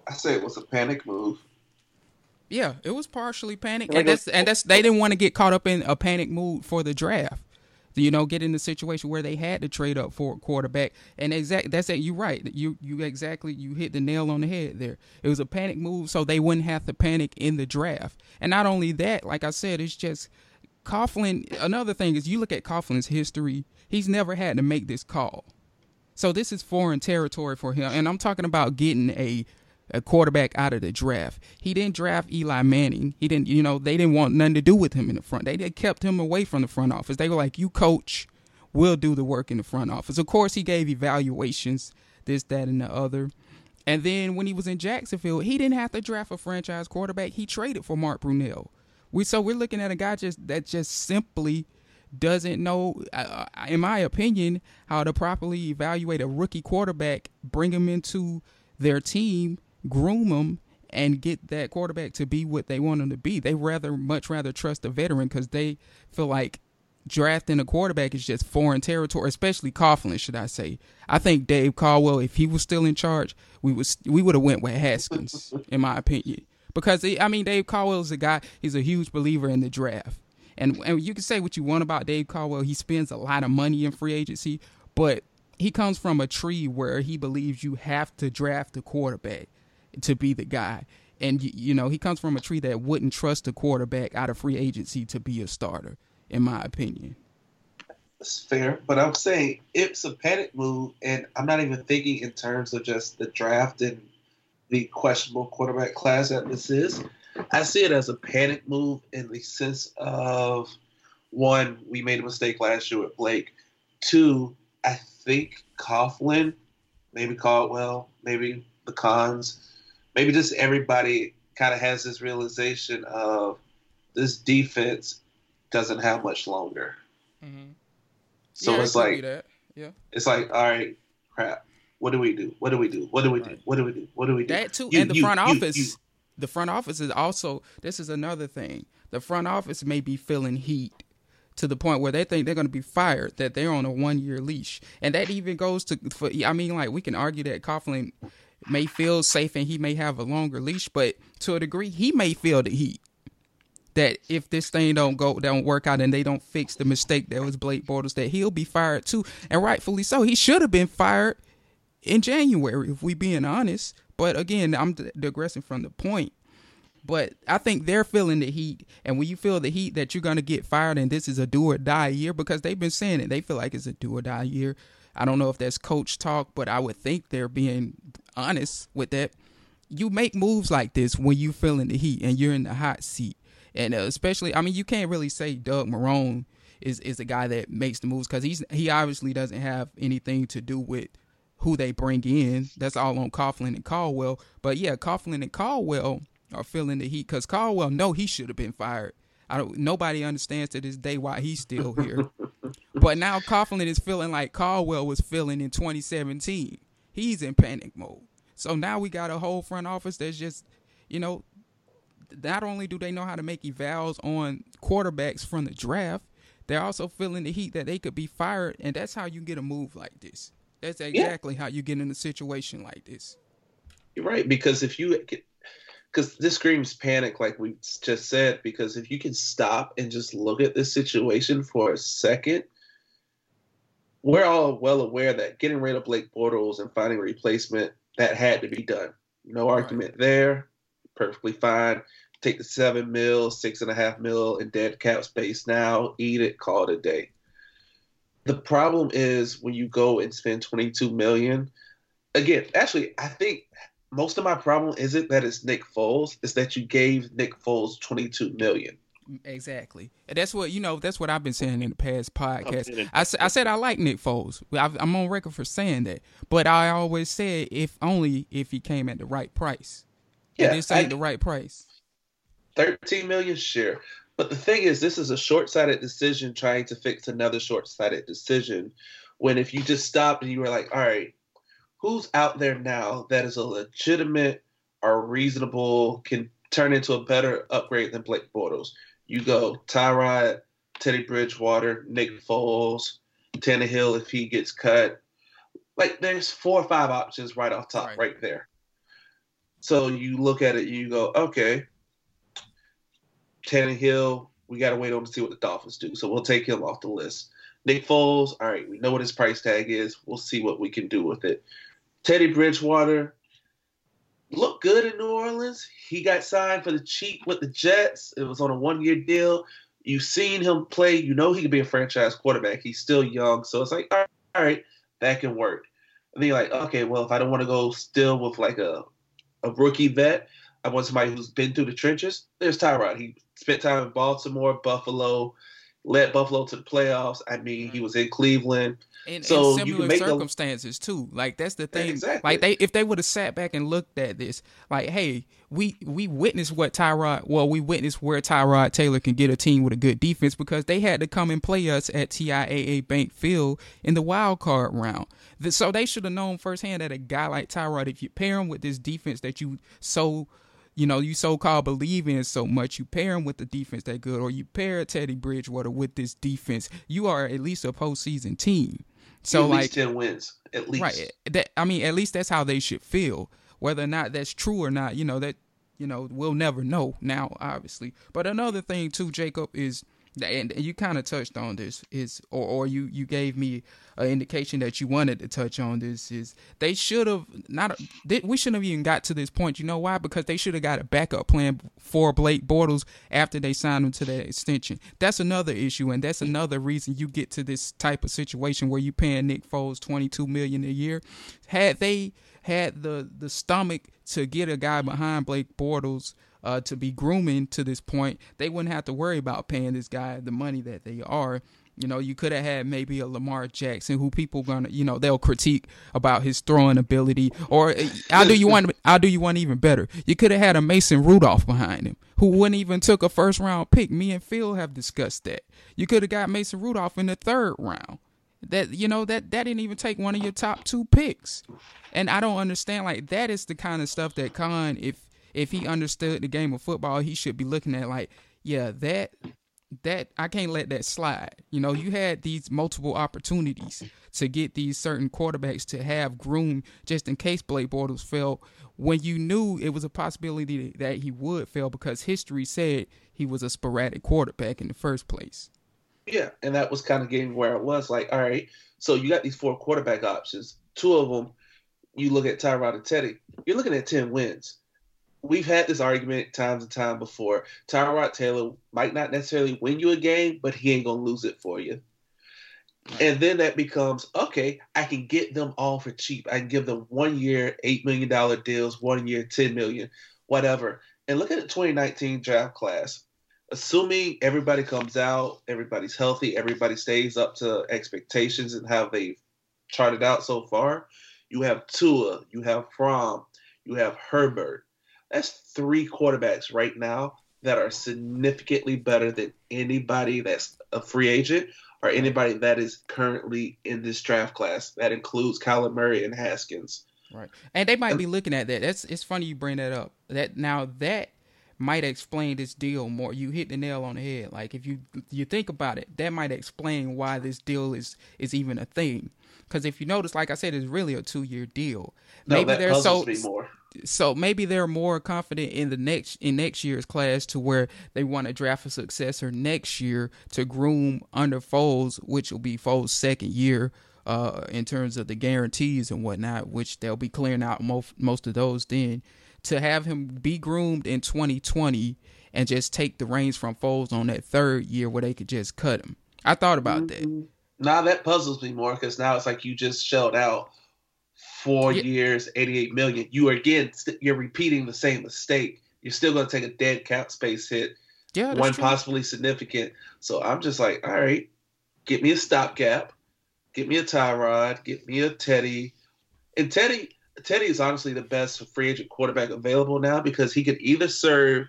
I say it was a panic move. Yeah, it was partially panic, and that's and that's they didn't want to get caught up in a panic mood for the draft. You know, get in the situation where they had to trade up for a quarterback. And exact that's it. You're right. You you exactly you hit the nail on the head there. It was a panic move, so they wouldn't have to panic in the draft. And not only that, like I said, it's just Coughlin. Another thing is you look at Coughlin's history. He's never had to make this call. So this is foreign territory for him. And I'm talking about getting a a quarterback out of the draft. He didn't draft Eli Manning. He didn't, you know, they didn't want nothing to do with him in the front. They, they kept him away from the front office. They were like, you coach, we'll do the work in the front office. Of course, he gave evaluations, this, that, and the other. And then when he was in Jacksonville, he didn't have to draft a franchise quarterback. He traded for Mark Brunell. We so we're looking at a guy just that just simply doesn't know, uh, in my opinion, how to properly evaluate a rookie quarterback, bring him into their team, groom them and get that quarterback to be what they want him to be. They rather much rather trust a veteran because they feel like drafting a quarterback is just foreign territory, especially Coughlin, should I say. I think Dave Caldwell, if he was still in charge, we was we would have went with Haskins, in my opinion. Because I mean, Dave Caldwell is a guy. He's a huge believer in the draft, and and you can say what you want about Dave Caldwell. He spends a lot of money in free agency, but he comes from a tree where he believes you have to draft a quarterback to be the guy. And you know, he comes from a tree that wouldn't trust a quarterback out of free agency to be a starter, in my opinion. That's fair, but I'm saying it's a panic move, and I'm not even thinking in terms of just the draft and the questionable quarterback class that this is. I see it as a panic move in the sense of one, we made a mistake last year with Blake. Two, I think Coughlin, maybe Caldwell, maybe the cons maybe just everybody kind of has this realization of this defense doesn't have much longer. Mm-hmm. So yeah, it's like, yeah, it's like, all right, crap. What do we do? What do we do? What do we do? What do we do? What do we do? That too, you, and the you, front you, office. The front office is also. This is another thing. The front office may be feeling heat to the point where they think they're going to be fired, that they're on a one year leash. And that even goes to, for, I mean, like, we can argue that Coughlin may feel safe and he may have a longer leash, but to a degree, he may feel the heat. That if this thing don't go, don't work out, and they don't fix the mistake that was Blake Bortles, that he'll be fired too, and rightfully so. He should have been fired in January, if we being honest. But again, I'm digressing from the point. But I think they're feeling the heat, and when you feel the heat that you're gonna get fired, and this is a do or die year, because they've been saying it, they feel like it's a do or die year. I don't know if that's coach talk, but I would think they're being honest with that. You make moves like this when you feeling the heat and you're in the hot seat, and uh, especially, I mean, you can't really say Doug Marrone is is the guy that makes the moves because he's he obviously doesn't have anything to do with who they bring in. That's all on Coughlin and Caldwell. But yeah, Coughlin and Caldwell are feeling the heat because Caldwell know he should have been fired. I don't. Nobody understands to this day why he's still here. but now Coughlin is feeling like Caldwell was feeling in 2017. He's in panic mode. So now we got a whole front office that's just, you know, not only do they know how to make evals on quarterbacks from the draft, they're also feeling the heat that they could be fired, and that's how you get a move like this. That's exactly yeah. how you get in a situation like this. You're right because if you because this screams panic, like we just said. Because if you can stop and just look at this situation for a second, we're all well aware that getting rid of Blake Bortles and finding a replacement that had to be done. No argument right. there. Perfectly fine. Take the seven mil, six and a half mil in dead cap space now. Eat it. Call it a day. The problem is when you go and spend 22 million. Again, actually, I think most of my problem isn't that it's Nick Foles, it's that you gave Nick Foles 22 million. Exactly. And that's what, you know, that's what I've been saying in the past podcast. I, I said I like Nick Foles. I'm on record for saying that. But I always said if only if he came at the right price. Yeah. And this ain't I, the right price. 13 million share. But the thing is, this is a short sighted decision trying to fix another short sighted decision. When if you just stopped and you were like, all right, who's out there now that is a legitimate or reasonable can turn into a better upgrade than Blake Bortles? You go Tyrod, Teddy Bridgewater, Nick Foles, Tannehill if he gets cut. Like there's four or five options right off top, right, right there. So you look at it, you go, okay, Tannehill, we got to wait on to see what the Dolphins do. So we'll take him off the list. Nick Foles, all right, we know what his price tag is. We'll see what we can do with it. Teddy Bridgewater looked good in New Orleans. He got signed for the cheap with the Jets. It was on a one year deal. You've seen him play. You know he could be a franchise quarterback. He's still young. So it's like, all right, that can work. And then you're like, okay, well, if I don't want to go still with like a, a rookie vet, I want somebody who's been through the trenches. There's Tyrod. He spent time in Baltimore, Buffalo, led Buffalo to the playoffs. I mean, he was in Cleveland. In, So in you similar can make a- circumstances too. Like that's the thing. Exactly. Like they if they would have sat back and looked at this, like, hey, we we witnessed what Tyrod well, we witnessed where Tyrod Taylor can get a team with a good defense because they had to come and play us at TIAA Bank Field in the wild card round. So they should have known firsthand that a guy like Tyrod, if you pair him with this defense that you so you know, you so called believe in so much, you pair him with the defense that good, or you pair Teddy Bridgewater with this defense, you are at least a postseason team. So at like least ten wins, at least. right, that I mean, at least that's how they should feel. Whether or not that's true or not, you know that you know we'll never know now, obviously. But another thing too, Jacob is. And you kind of touched on this is, or, or you, you gave me an indication that you wanted to touch on this is they should have not, they, we shouldn't have even got to this point. You know why? Because they should have got a backup plan for Blake Bortles after they signed him to that extension. That's another issue, and that's another reason you get to this type of situation where you paying Nick Foles twenty two million a year. Had they had the the stomach to get a guy behind Blake Bortles uh, to be grooming to this point, they wouldn't have to worry about paying this guy the money that they are. You know, you could have had maybe a Lamar Jackson who people gonna, you know, they'll critique about his throwing ability. Or uh, I'll do you one, I'll do you one even better. You could have had a Mason Rudolph behind him who wouldn't even took a first round pick. Me and Phil have discussed that. You could have got Mason Rudolph in the third round. That you know that that didn't even take one of your top two picks, and I don't understand. Like that is the kind of stuff that Khan, if if he understood the game of football, he should be looking at like, yeah, that that I can't let that slide. You know, you had these multiple opportunities to get these certain quarterbacks to have groomed just in case Blake Bortles fell when you knew it was a possibility that he would fail because history said he was a sporadic quarterback in the first place. Yeah, and that was kind of getting where it was. Like, all right, so you got these four quarterback options. Two of them, you look at Tyrod and Teddy. You're looking at ten wins. We've had this argument times and time before. Tyrod Taylor might not necessarily win you a game, but he ain't gonna lose it for you. And then that becomes okay. I can get them all for cheap. I can give them one year, eight million dollar deals, one year, ten million, whatever. And look at the 2019 draft class assuming everybody comes out, everybody's healthy, everybody stays up to expectations and how they've charted out so far, you have Tua, you have Fromm, you have Herbert. That's three quarterbacks right now that are significantly better than anybody that's a free agent or anybody that is currently in this draft class. That includes Kyler Murray and Haskins. Right. And they might be looking at that. That's it's funny you bring that up. That now that might explain this deal more. You hit the nail on the head. Like if you you think about it, that might explain why this deal is is even a thing. Because if you notice, like I said, it's really a two year deal. No, Maybe that they're so puzzles me more. So maybe they're more confident in the next in next year's class to where they want to draft a successor next year to groom under Foles, which will be Foles' second year uh, in terms of the guarantees and whatnot, which they'll be clearing out most most of those then. To have him be groomed in 2020 and just take the reins from Foles on that third year where they could just cut him. I thought about that. Mm-hmm. Now that puzzles me more because now it's like you just shelled out four Yeah. years, eighty-eight million. You are again, st- you're repeating the same mistake. You're still going to take a dead cap space hit, Yeah, one true. possibly significant. So I'm just like, all right, get me a stopgap, get me a Tyrod, get me a Teddy, and Teddy. Teddy is honestly the best free agent quarterback available now because he could either serve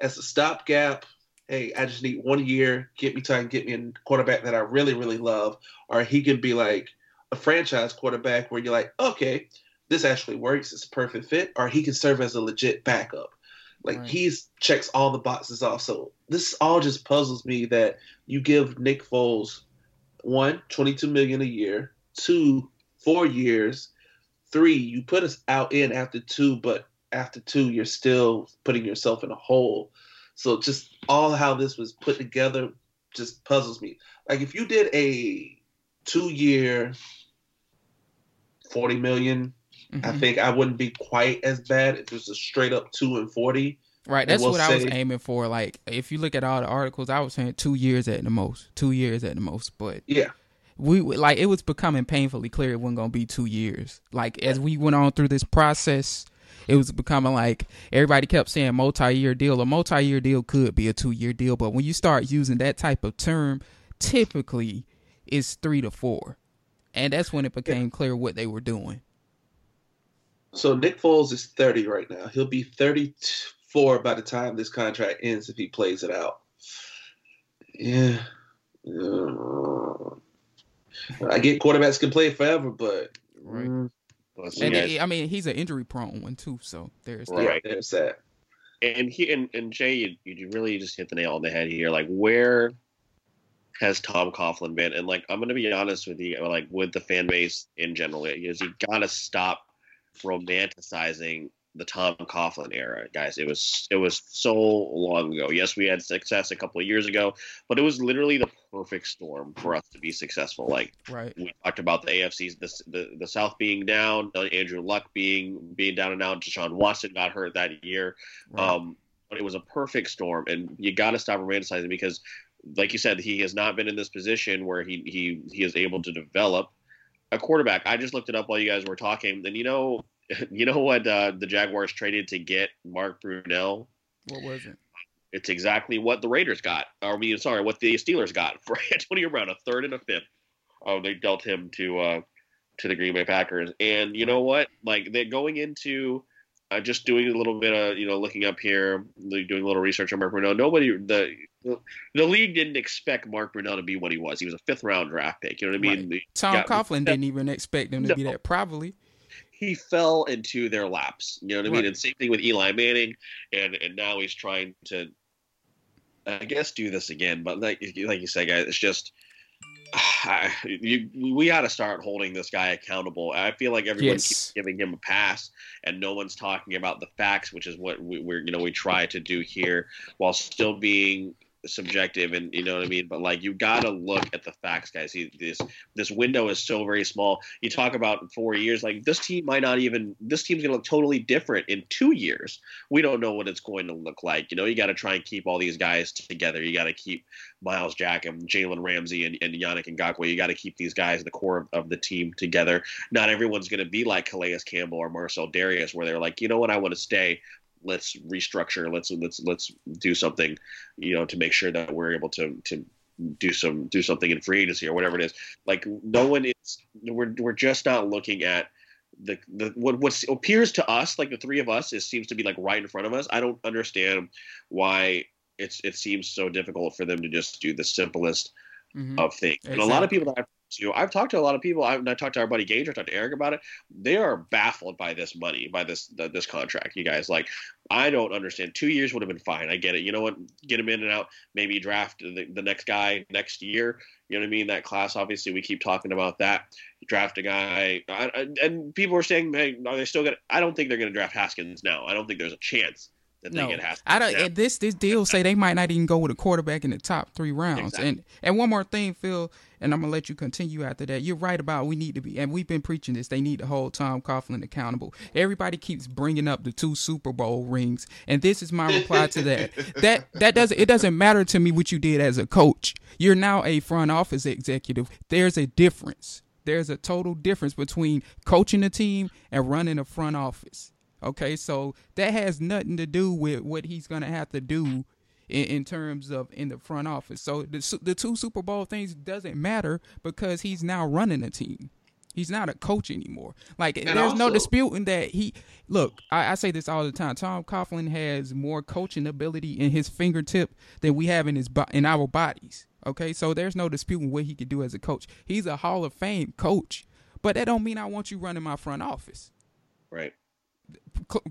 as a stopgap hey, I just need one year, get me time, get me a quarterback that I really, really love, or he can be like a franchise quarterback where you're like, okay, this actually works, it's a perfect fit, or he can serve as a legit backup. Like Right. he's checks all the boxes off. So this all just puzzles me that you give Nick Foles one, 22 million a year, two, four years, three, you put us out in after two, but after two, you're still putting yourself in a hole. So just all how this was put together just puzzles me. Like if you did a two year, forty million. I Mhm. think I wouldn't be quite as bad if it was a straight up two and forty. Right, that's we'll what I was aiming for. Like, if you look at all the articles, I was saying two years at the most, two years at the most. But Yeah. we like it was becoming painfully clear it wasn't gonna be two years. Like as we went on through this process, it was becoming like everybody kept saying multi-year deal. A multi-year deal could be a two-year deal, but when you start using that type of term, typically it's three to four, and that's when it became clear what they were doing. So Nick Foles is thirty right now. He'll be thirty four by the time this contract ends if he plays it out. Yeah. Uh, I get quarterbacks can play forever, but Right. mm, And guys, it- I mean, he's an injury-prone one too, so there's that. Right. there's that. and he and, and Jay, you, you really just hit the nail on the head here. Like, where has Tom Coughlin been? And like, I'm gonna be honest with you, like with the fan base in general, is you gotta stop romanticizing the Tom Coughlin era, guys. It was it was so long ago. Yes, we had success a couple of years ago, but it was literally the perfect storm for us to be successful. Like Right. we talked about the AFC's the, the the South being down, uh, Andrew Luck being being down and out. Deshaun Watson got hurt that year. right. Um, but it was a perfect storm, and you got to stop romanticizing because, like you said, he has not been in this position where he he he is able to develop a quarterback. I just looked it up while you guys were talking, and you know, you know what uh, the Jaguars traded to get Mark Brunell. what was it? It's exactly what the Raiders got. Or, I mean, sorry, what the Steelers got for Antonio Brown, a third and a fifth. Oh, they dealt him to uh, to the Green Bay Packers, and you know what? Like they're going into uh, just doing a little bit of you know looking up here, doing a little research on Mark Brunell. Nobody the the league didn't expect Mark Brunell to be what he was. He was a fifth round draft pick. You know what I mean? Tom Yeah. Coughlin didn't even expect him to be that. Probably. he fell into their laps. You know what I mean? Right. And same thing with Eli Manning, and and now he's trying to, I guess, do this again. But like like you said, guys, it's just. I, you, we got to start holding this guy accountable. I feel like everyone Yes. keeps giving him a pass, and no one's talking about the facts, which is what we, we're you know we try to do here, while still being subjective and you know what I mean. But like you got to look at the facts, guys. This this window is so very small. You talk about four years, like this team might not even. This team's to look totally different in two years. We don't know what it's going to look like. You know, you got to try and keep all these guys together. You got to keep Myles Jack and Jalen Ramsey and, and Yannick Ngakoue. You got to keep these guys, the core of, of the team, together. Not everyone's to be like Calais Campbell or Marcell Dareus, where they're like, you know what, I want to stay. Let's restructure. Let's let's let's do something, you know, to make sure that we're able to to do some do something in free agency or whatever it is. Like no one is. We're we're just not looking at the the what what appears to us like the three of us is seems to be like right in front of us. I don't understand why it's it seems so difficult for them to just do the simplest Mhm. of things. And a lot of people that I've to, I've talked to a lot of people. I've, I talked to our buddy Gage, I talked to Eric about it. They are baffled by this money, by this the, this contract. You guys, like, I don't understand. Two years would have been fine. I get it. You know what? Get him in and out. Maybe draft the, the next guy next year. You know what I mean? That class, obviously, we keep talking about that. Draft a guy, I, I, and people are saying, "Hey, are they still gonna?" I don't think they're gonna draft Haskins now. I don't think there's a chance that No. I don't. and This this deal say they might not even go with a quarterback in the top three rounds. Exactly. And and one more thing, Phil, and I'm gonna let you continue after that. You're right about we need to be, and we've been preaching this. They need to hold Tom Coughlin accountable. Everybody keeps bringing up the two Super Bowl rings, and this is my reply to that. That that doesn't it doesn't matter to me what you did as a coach. You're now a front office executive. There's a difference. There's a total difference between coaching a team and running a front office. Okay, so that has nothing to do with what he's gonna have to do in, in terms of in the front office. So the the two Super Bowl things doesn't matter because he's now running a team. He's not a coach anymore. Like there's no disputing that he look. I, I say this all the time. Tom Coughlin has more coaching ability in his fingertip than we have in his in our bodies. Okay, so there's no disputing what he could do as a coach. He's a Hall of Fame coach, but that don't mean I want you running my front office right.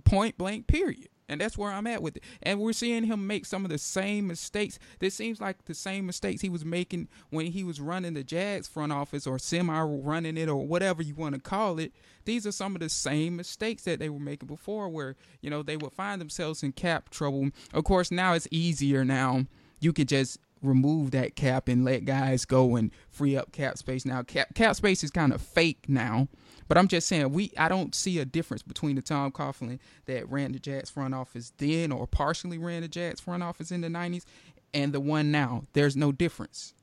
Point blank period. And that's where i'm at with it. And we're seeing him make some of the same mistakes. This seems like the same mistakes he was making when he was running the jags front office or semi running it or whatever you want to call it. These are some of the same mistakes that they were making before where you know they would find themselves in cap trouble. Of course now it's easier now. You could just remove that cap and let guys go and free up cap space. Now cap cap space is kind of fake now, but I'm just saying we I don't see a difference between the Tom Coughlin that ran the Jags front office then or partially ran the Jags front office in the 90s and the one now. There's no difference.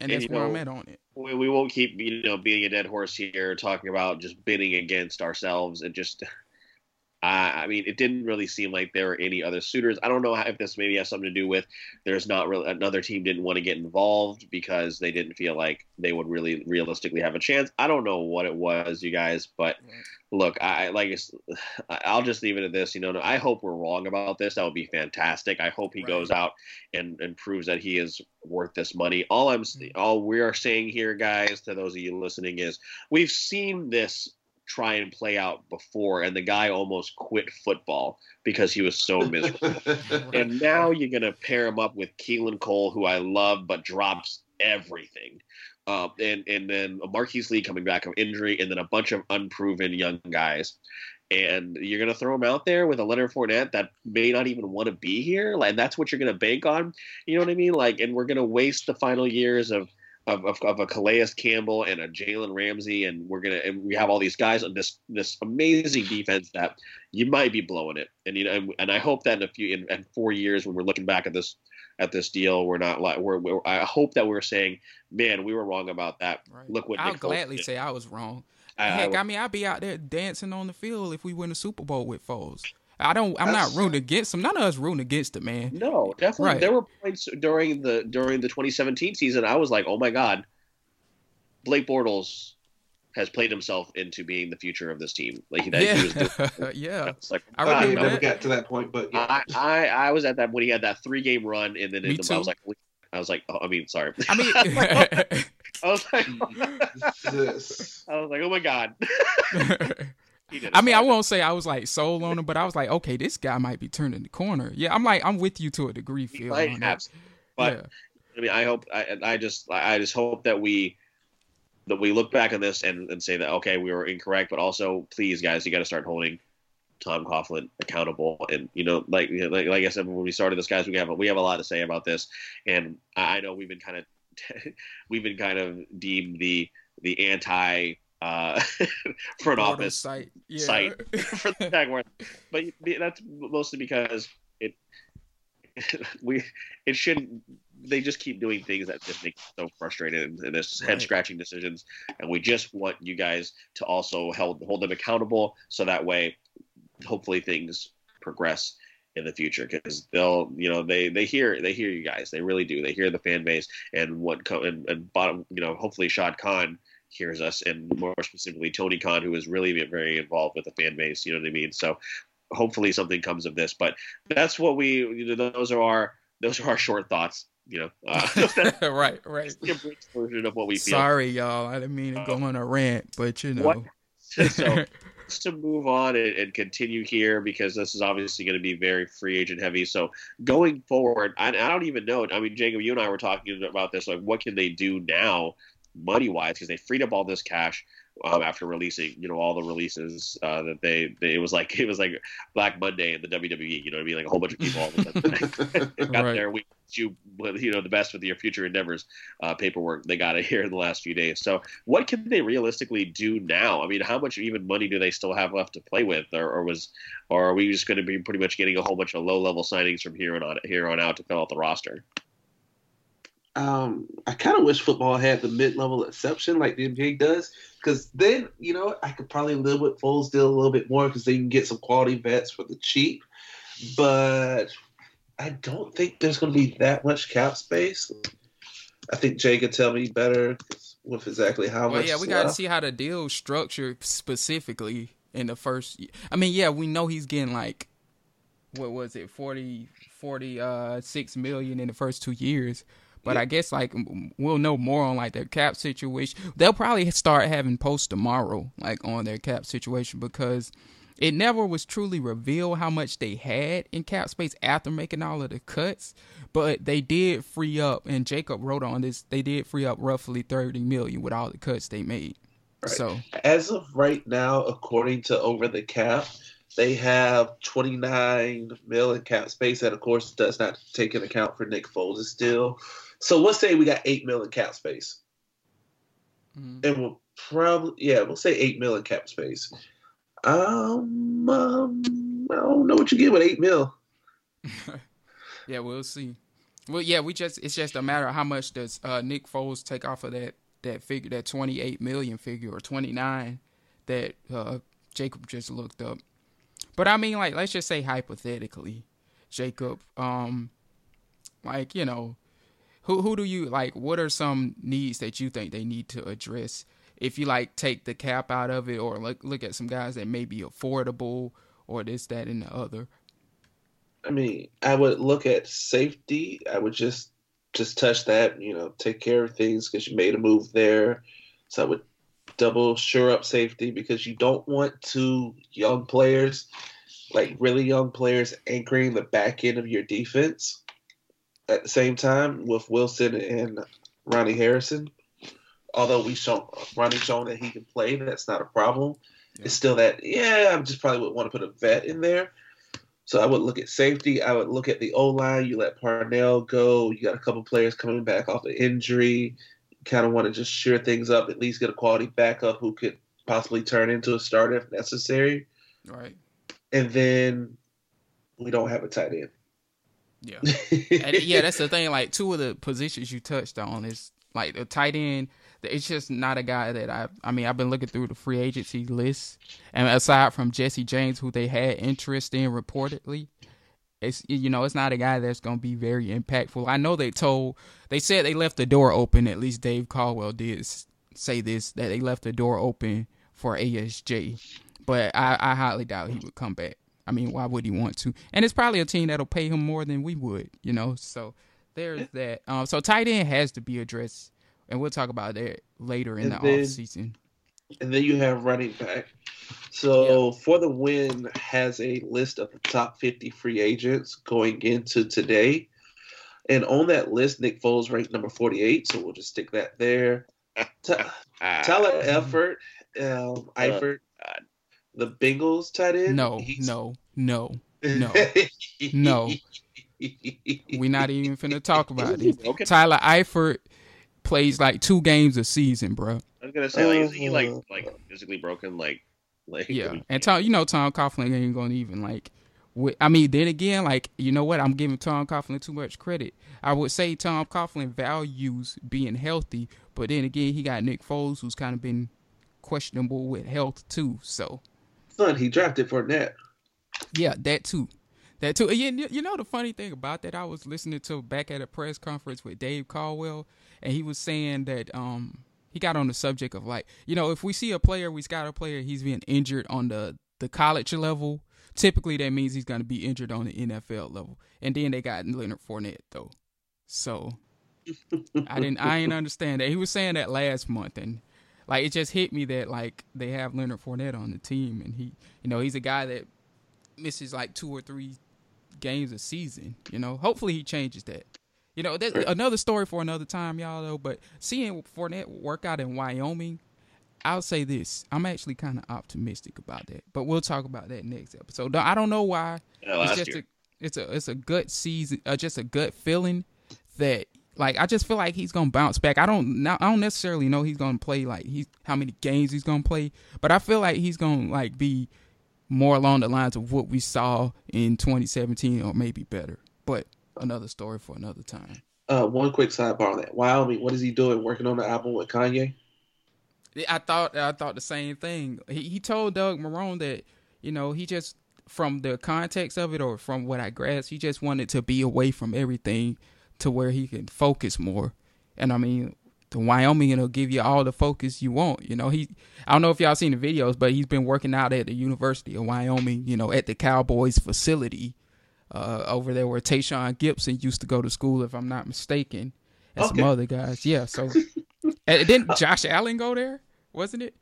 And, And that's where know, I'm at on it. we, we won't keep you know being a dead horse here talking about just bidding against ourselves and just I I mean, it didn't really seem like there were any other suitors. I don't know if this maybe has something to do with there's not really another team didn't want to get involved because they didn't feel like they would really realistically have a chance. I don't know what it was, you guys, but look, I like I'll just leave it at this. You know, I hope we're wrong about this. That would be fantastic. I hope he Right. goes out and, and proves that he is worth this money. All I'm mm. all we are saying here, guys, to those of you listening, is we've seen this try and play out before, and the guy almost quit football because he was so miserable. and now you're gonna pair him up with Keelan Cole, who I love, but drops everything. Uh, and and then Marquise Lee coming back from injury, and then a bunch of unproven young guys. And you're gonna throw him out there with a Leonard Fournette that may not even want to be here, like and that's what you're gonna bank on. You know what I mean? Like, and we're gonna waste the final years of of, of, of a Calais Campbell and a Jalen Ramsey, and we're gonna and we have all these guys on this this amazing defense that you might be blowing it. And you know, and, and I hope that in a few in, in four years when we're looking back at this at this deal, we're not like we're, we're I hope that we're saying, man, we were wrong about that. Right. Look what I'll Nick gladly say I was wrong. I- I Heck, would- I, mean, I'd be out there dancing on the field if we win a Super Bowl with Foles. I don't. I'm That's- not rooting against him. None of us rooting against the man. No, definitely. Right. There were points during the during the 2017 season. I was like, oh my god, Blake Bortles has played himself into being the future of this team. Like that he was doing. Yeah, yeah. It's like I God, I remember never got to that point, but yeah. I, I I was at that when he had that three game run, and then Me in the, I was like, I was like, oh, I mean, sorry. I mean, I was like, Yes. I was like, oh my god. He did it. I mean, I won't say I was like sold on him, but I was like, okay, this guy might be turning the corner. Yeah, I'm like, I'm with you to a degree, Phil. might on have, that. but yeah. I mean, I hope I, I just I just hope that we that we look back on this and, and say that okay, we were incorrect, but also please, guys, you got to start holding Tom Coughlin accountable. And you know, like, you know, like like I said when we started this, guys, we have a, we have a lot to say about this, and I I know we've been kind of we've been kind of deemed the the anti uh, front office site. Yeah. site for the Jaguars, but that's mostly because it we it shouldn't. They just keep doing things that just make so frustrated and, and this Right. head scratching decisions, and we just want you guys to also hold hold them accountable, so that way, hopefully things progress in the future because they'll you know they they hear they hear you guys they really do they hear the fan base and what co- and, and bottom you know hopefully Shad Khan hears us and more specifically Tony Khan who is really very involved with the fan base you know what I mean so hopefully something comes of this but that's what we you know, those are our those are our short thoughts you know uh, right, right. version of what we feel Sorry, y'all. I didn't mean to go on a rant, but you know. What? so just to move on and, and continue here because this is obviously going to be very free agent heavy. So going forward, I, I don't even know. I mean, Jacob, you and I were talking about this. Like, what can they do now, money wise? Because they freed up all this cash um, after releasing, you know, all the releases uh, that they, they. It was like it was like Black Monday in the WWE. You know what I mean? Like a whole bunch of people all of a sudden got Right. there. We you you know the best with your future endeavors uh, paperwork they got it here in the last few days. So what can they realistically do now? I mean, how much even money do they still have left to play with, or, or was, or are we just going to be pretty much getting a whole bunch of low level signings from here on here on out to fill out the roster? Um, I kind of wish football had the mid-level exception like the NBA does, because then you know I could probably live with Foles deal a little bit more because they can get some quality vets for the cheap. But I don't think there's going to be that much cap space. I think Jay could tell me better with exactly how Well, much. yeah, we got to see how the deal structured specifically in the first. I mean, yeah, we know he's getting like, what was it, 40, 46 million in the first two years. But Yeah. I guess like we'll know more on like their cap situation. They'll probably start having posts tomorrow, like on their cap situation, because it never was truly revealed how much they had in cap space after making all of the cuts. But they did free up, and Jacob wrote on this. They did free up roughly thirty million with all the cuts they made. Right. So As of right now, according to Over the Cap, they have 29 million cap space. That, of course, does not take into account for Nick Foles still. So let's say we got 8 million cap space. Mm-hmm. And we'll probably, yeah, we'll say 8 million cap space. Um, um I don't know what you get with 8 mil. yeah, we'll see. Well, yeah, we just it's just a matter of how much does uh, Nick Foles take off of that that figure, that 28 million figure or 29 that uh, Jacob just looked up. But I mean, like, let's just say hypothetically, Jacob, um, like you know, who who do you like? What are some needs that you think they need to address? If you like take the cap out of it, or look look at some guys that may be affordable, or this, that, and the other. I mean, I would look at safety. I would just just touch that. You know, take care of things because you made a move there. So I would double sure up safety because you don't want two young players, like really young players, anchoring the back end of your defense at the same time with Wilson and Ronnie Harrison. Although we shown Ronnie shown that he can play, that's not a problem. Yeah. It's still that yeah, I just probably would want to put a vet in there. So I would look at safety. I would look at the O line. You let Parnell go. You got a couple players coming back off of injury kind of want to just shore things up, at least get a quality backup who could possibly turn into a starter if necessary. Right. And then we don't have a tight end. Yeah. and yeah, that's the thing. Like two of the positions you touched on is like the tight end. It's just not a guy that I. I mean, I've been looking through the free agency list, and aside from Jesse James, who they had interest in reportedly, it's you know it's not a guy that's going to be very impactful. I know they told they said they left the door open. At least Dave Caldwell did say this that they left the door open for ASJ, but I, I highly doubt he would come back. I mean, why would he want to? And it's probably a team that'll pay him more than we would, you know. So there's that. Um, so tight end has to be addressed, and we'll talk about that later in and the then, off season. And then you have running back. So yeah. for the win has a list of the top 50 free agents going into today. And on that list, Nick Foles ranked number 48, so we'll just stick that there. T- Tyler Eifert, um, Eifert, uh, the Bengals tight end. No, He's... no, no, no, no. We're not even finna talk about it. Okay. Tyler Eifert plays like two games a season, bro. I was gonna say, like, is he like uh-huh. like physically broken? Like, like yeah. And Tom, you know, Tom Coughlin ain't gonna even like I mean, then again, like you know what, I'm giving Tom Coughlin too much credit. I would say Tom Coughlin values being healthy, but then again, he got Nick Foles, who's kind of been questionable with health too. So, son, he drafted Fournette. Yeah, that too, that too. You, you know the funny thing about that, I was listening to back at a press conference with Dave Caldwell, and he was saying that um he got on the subject of like you know if we see a player, we scout a player, he's being injured on the the college level typically that means he's going to be injured on the NFL level. And then they got Leonard Fournette though, so I didn't I didn't understand that. He was saying that last month, and like it just hit me that like they have Leonard Fournette on the team, and he you know he's a guy that misses like two or three games a season. You know, hopefully he changes that. You know, that's another story for another time, y'all. Though, but seeing Fournette work out in Wyoming I'll say this: I'm actually kind of optimistic about that, but we'll talk about that next episode. I don't know why. Yeah, it's just year. a it's a it's a gut season, uh, just a gut feeling that like I just feel like he's gonna bounce back. I don't I don't necessarily know he's gonna play like he how many games he's gonna play, but I feel like he's gonna like be more along the lines of what we saw in 2017 or maybe better. But another story for another time. Uh, one quick sidebar on that. Wyoming, what is he doing? Working on the album with Kanye? I thought I thought the same thing. He he told Doug Marrone that you know he just from the context of it or from what I grasped, he just wanted to be away from everything to where he can focus more. And I mean, the Wyoming will give you all the focus you want. You know, he I don't know if y'all seen the videos, but he's been working out at the University of Wyoming. You know, at the Cowboys facility uh, over there where Tashaun Gipson used to go to school, if I'm not mistaken, and okay. some other guys. Yeah, so and didn't Josh Allen go there? Wasn't it?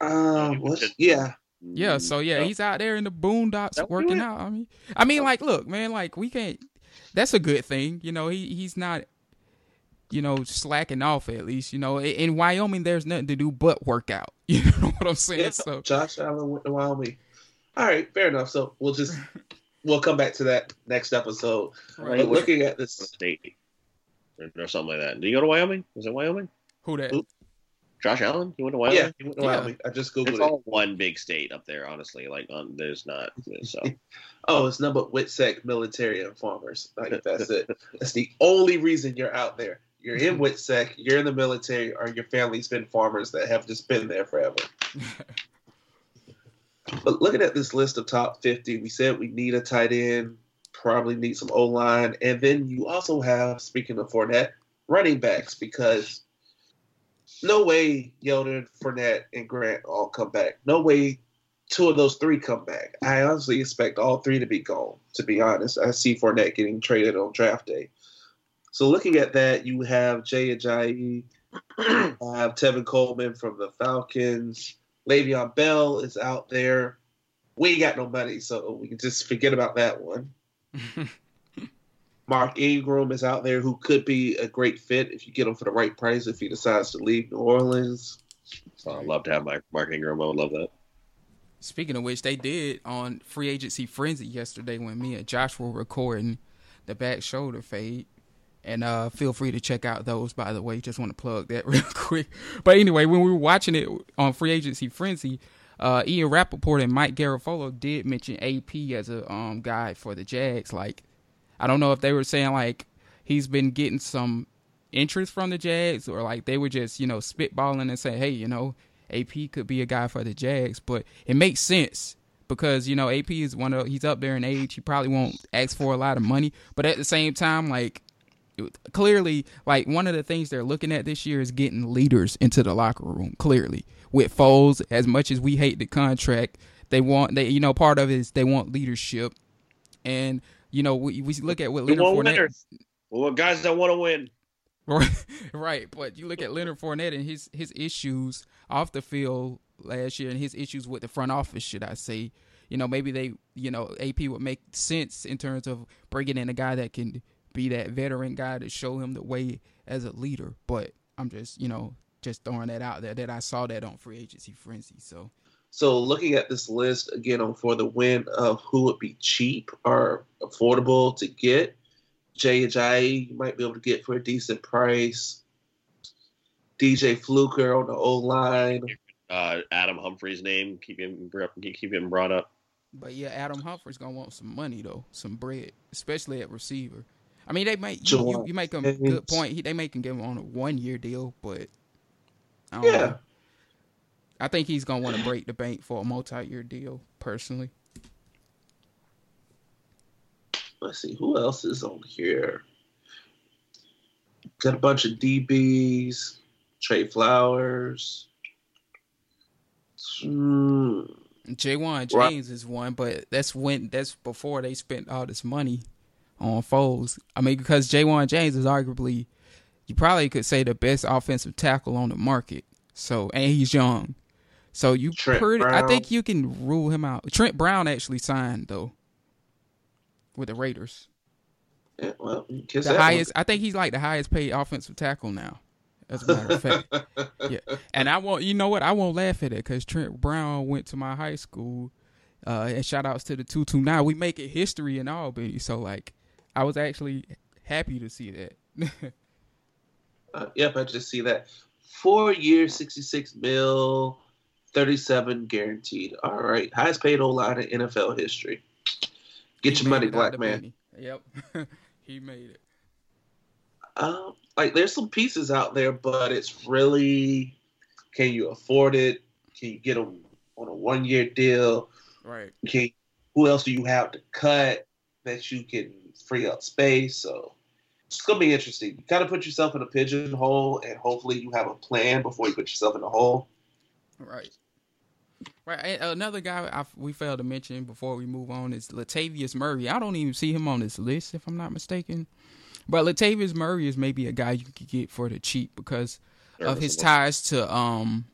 Um, yeah. Yeah, so yeah, he's out there in the boondocks working out. I mean, I mean, like, look, man, like we can't. That's a good thing, you know. He he's not, you know, slacking off at least. You know, in Wyoming, there's nothing to do but work out. You know what I'm saying? Yeah, so Josh Allen went to Wyoming. All right, fair enough. So we'll just we'll come back to that next episode. Right. But looking at this, State or, or something like that. Did you go to Wyoming? Was it Wyoming? Who that? Who? Josh Allen? He went to Wyoming. yeah, he went to Yeah. Wyoming. I just googled It's it. all one big state up there, honestly. Like, on, there's not. So Oh, it's number Witsec Military and Farmers. Like that's it. That's the only reason you're out there. You're in Witsec, you're in the military, or your family's been farmers that have just been there forever. But looking at this list of top 50, we said we need a tight end, probably need some O line. And then you also have, speaking of Fournette, running backs because no way Yeldon, Fournette, and Grant all come back. No way two of those three come back. I honestly expect all three to be gone, to be honest. I see Fournette getting traded on draft day. So looking at that, you have Jay Ajayi, you have Tevin Coleman from the Falcons. Le'Veon Bell is out there. We ain't got no money, so we can just forget about that one. Mark Ingram is out there who could be a great fit if you get him for the right price if he decides to leave New Orleans. so I'd love to have my Mark Ingram. I would love that. Speaking of which, they did on free agency frenzy yesterday when me and Josh were recording the back shoulder fade. And uh, feel free to check out those, by the way. Just want to plug that real quick. But anyway, when we were watching it on free agency frenzy, uh, Ian Rapoport and Mike Garafolo did mention AP as a um, guy for the Jags. Like, I don't know if they were saying like he's been getting some interest from the Jags or like they were just, you know, spitballing and saying, hey, you know, AP could be a guy for the Jags. But it makes sense because, you know, AP is one of, he's up there in age. He probably won't ask for a lot of money. But at the same time, like, clearly, like, one of the things they're looking at this year is getting leaders into the locker room, clearly. With Foles, as much as we hate the contract, they want, they, you know, part of it is they want leadership. And, you know, we, we look at what Leonard Fournette, winners. We guys that want to win. Right, right. But you look at Leonard Fournette and his his issues off the field last year, and his issues with the front office, should I say? You know, maybe they, you know, AP would make sense in terms of bringing in a guy that can be that veteran guy to show him the way as a leader. But I'm just, you know, just throwing that out there that I saw that on free agency frenzy. So So looking at this list again on for the win of who would be cheap or affordable to get, Jay Ajayi you might be able to get for a decent price. DJ Fluker on the O line. Uh, Adam Humphries' name keep him keep him brought up. But yeah, Adam Humphries gonna want some money though, some bread, especially at receiver. I mean, they might you, you, you make a good point. He, they may can give him on a one year deal, but I don't Yeah. know. I think he's gonna want to break the bank for a multi year deal. Personally, Let's see who else is on here. Got a bunch of DBs, Trey Flowers. Hmm. Ja'Wuan James is one, but that's when that's before they spent all this money on Foles. I mean, because Ja'Wuan James is arguably, you probably could say the best offensive tackle on the market. So and he's young, so you Trent pretty. I think you can rule him out. Trent Brown actually signed though with the Raiders. Yeah, well, The that one. highest, I think he's like the highest paid offensive tackle now. As a matter of fact, yeah. And I won't, you know what? I won't laugh at it because Trent Brown went to my high school. Uh, and shout outs to the two two nine. We make it history in Albany, so like, I was actually happy to see that. Uh, yep, I just see that. Four years, 66 mil, 37 guaranteed. All right. Highest paid O line in NFL history. Get He your money, made it out black man. money. Yep, he made it. Um, like, there's some pieces out there, but it's really can you afford it? Can you get them on a one year deal? Right. Can who else do you have to cut that you can free up space? So it's gonna be interesting. You kind of put yourself in a pigeonhole, and hopefully you have a plan before you put yourself in a hole. Right. Right. Another guy I, we failed to mention before we move on is Latavius Murray. I don't even see him on this list, if I'm not mistaken. But Latavius Murray is maybe a guy you could get for the cheap because of his ties to um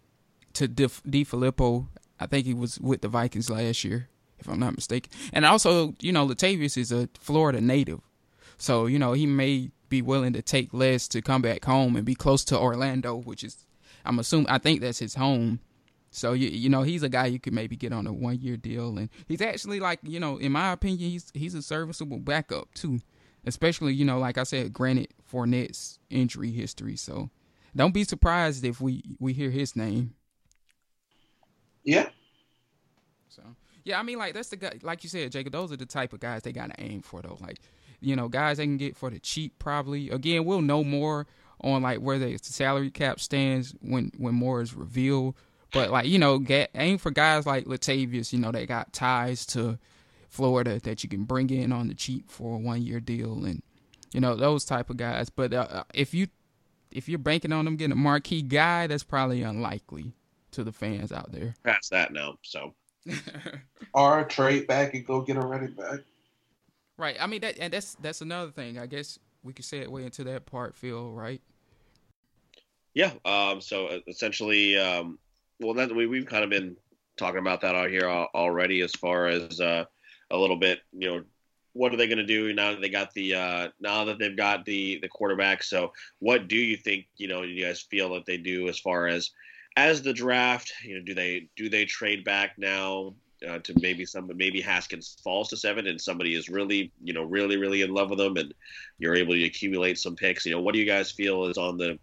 to DeFilippo. I think he was with the Vikings last year, if I'm not mistaken. And also, you know, Latavius is a Florida native, so you know he may be willing to take less to come back home and be close to Orlando, which is I'm assuming I think that's his home So you you know he's a guy you could maybe get on a one year deal, and he's actually like you know in my opinion he's he's a serviceable backup too, especially you know like I said, granted Fournette's injury history. So don't be surprised if we we hear his name. Yeah. So yeah, I mean like that's the guy like you said, Jacob. Those are the type of guys they gotta aim for though. Like you know guys they can get for the cheap probably. Again, we'll know more on like where the salary cap stands when when more is revealed. But like you know, get, aim for guys like Latavius. You know, they got ties to Florida that you can bring in on the cheap for a one year deal, and you know those type of guys. But uh, if you if you're banking on them getting a marquee guy, that's probably unlikely to the fans out there. Past that now, so. or trade back and go get a running back. Right. I mean that, and that's that's another thing. I guess we could say it way into that part, Phil. Right. Yeah. Um. So uh, essentially, um, well, that we we've kind of been talking about that out here already, as far as uh, a little bit, you know, what are they going to do now that they got the uh, now that they've got the the quarterback? So, what do you think? You know, you guys feel that they do as far as as the draft? You know, do they do they trade back now? Uh, to maybe some maybe Haskins falls to seven and somebody is really you know really really in love with them and you're able to accumulate some picks. You know, what do you guys feel is on the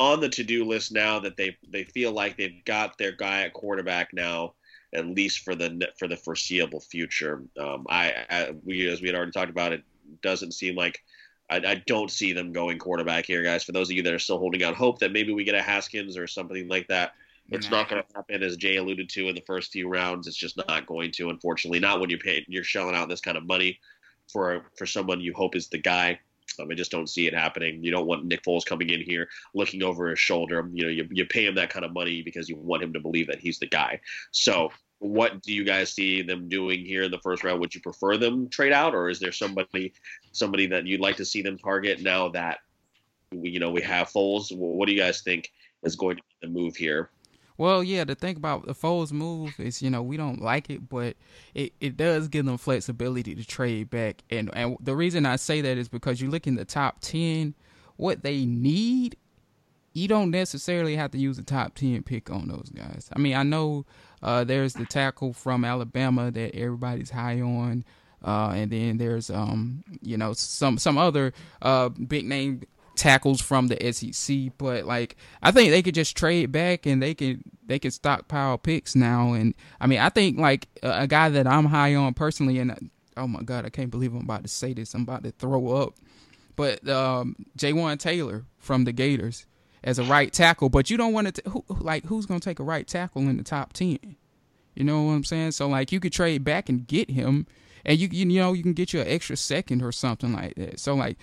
on the to-do list now that they they feel like they've got their guy at quarterback now at least for the for the foreseeable future. Um, I, I, we as we had already talked about it doesn't seem like I, I, don't see them going quarterback here, guys. For those of you that are still holding out hope that maybe we get a Haskins or something like that, it's not going to happen. As Jay alluded to in the first few rounds, it's just not going to. Unfortunately, not when you pay you're shelling out this kind of money for for someone you hope is the guy. Um, I just don't see it happening. You don't want Nick Foles coming in here looking over his shoulder. You know, you, you pay him that kind of money because you want him to believe that he's the guy. So, what do you guys see them doing here in the first round? Would you prefer them trade out, or is there somebody somebody that you'd like to see them target now that we, you know we have Foles? What do you guys think is going to be the move here? Well, yeah, the thing about the Foles move is, you know, we don't like it, but it, it does give them flexibility to trade back. And and the reason I say that is because you look in the top ten, what they need, you don't necessarily have to use a top ten pick on those guys. I mean, I know uh, there's the tackle from Alabama that everybody's high on. Uh, and then there's um, you know, some some other uh, big name tackles from the SEC, but like I think they could just trade back and they can they can stockpile picks now. And I mean, I think like a, a guy that I'm high on personally, and oh my god, I can't believe I'm about to say this. I'm about to throw up. But um, Jawaan Taylor from the Gators as a right tackle, but you don't want to who, like who's going to take a right tackle in the top ten? You know what I'm saying? So like you could trade back and get him, and you you know you can get you an extra second or something like that. So like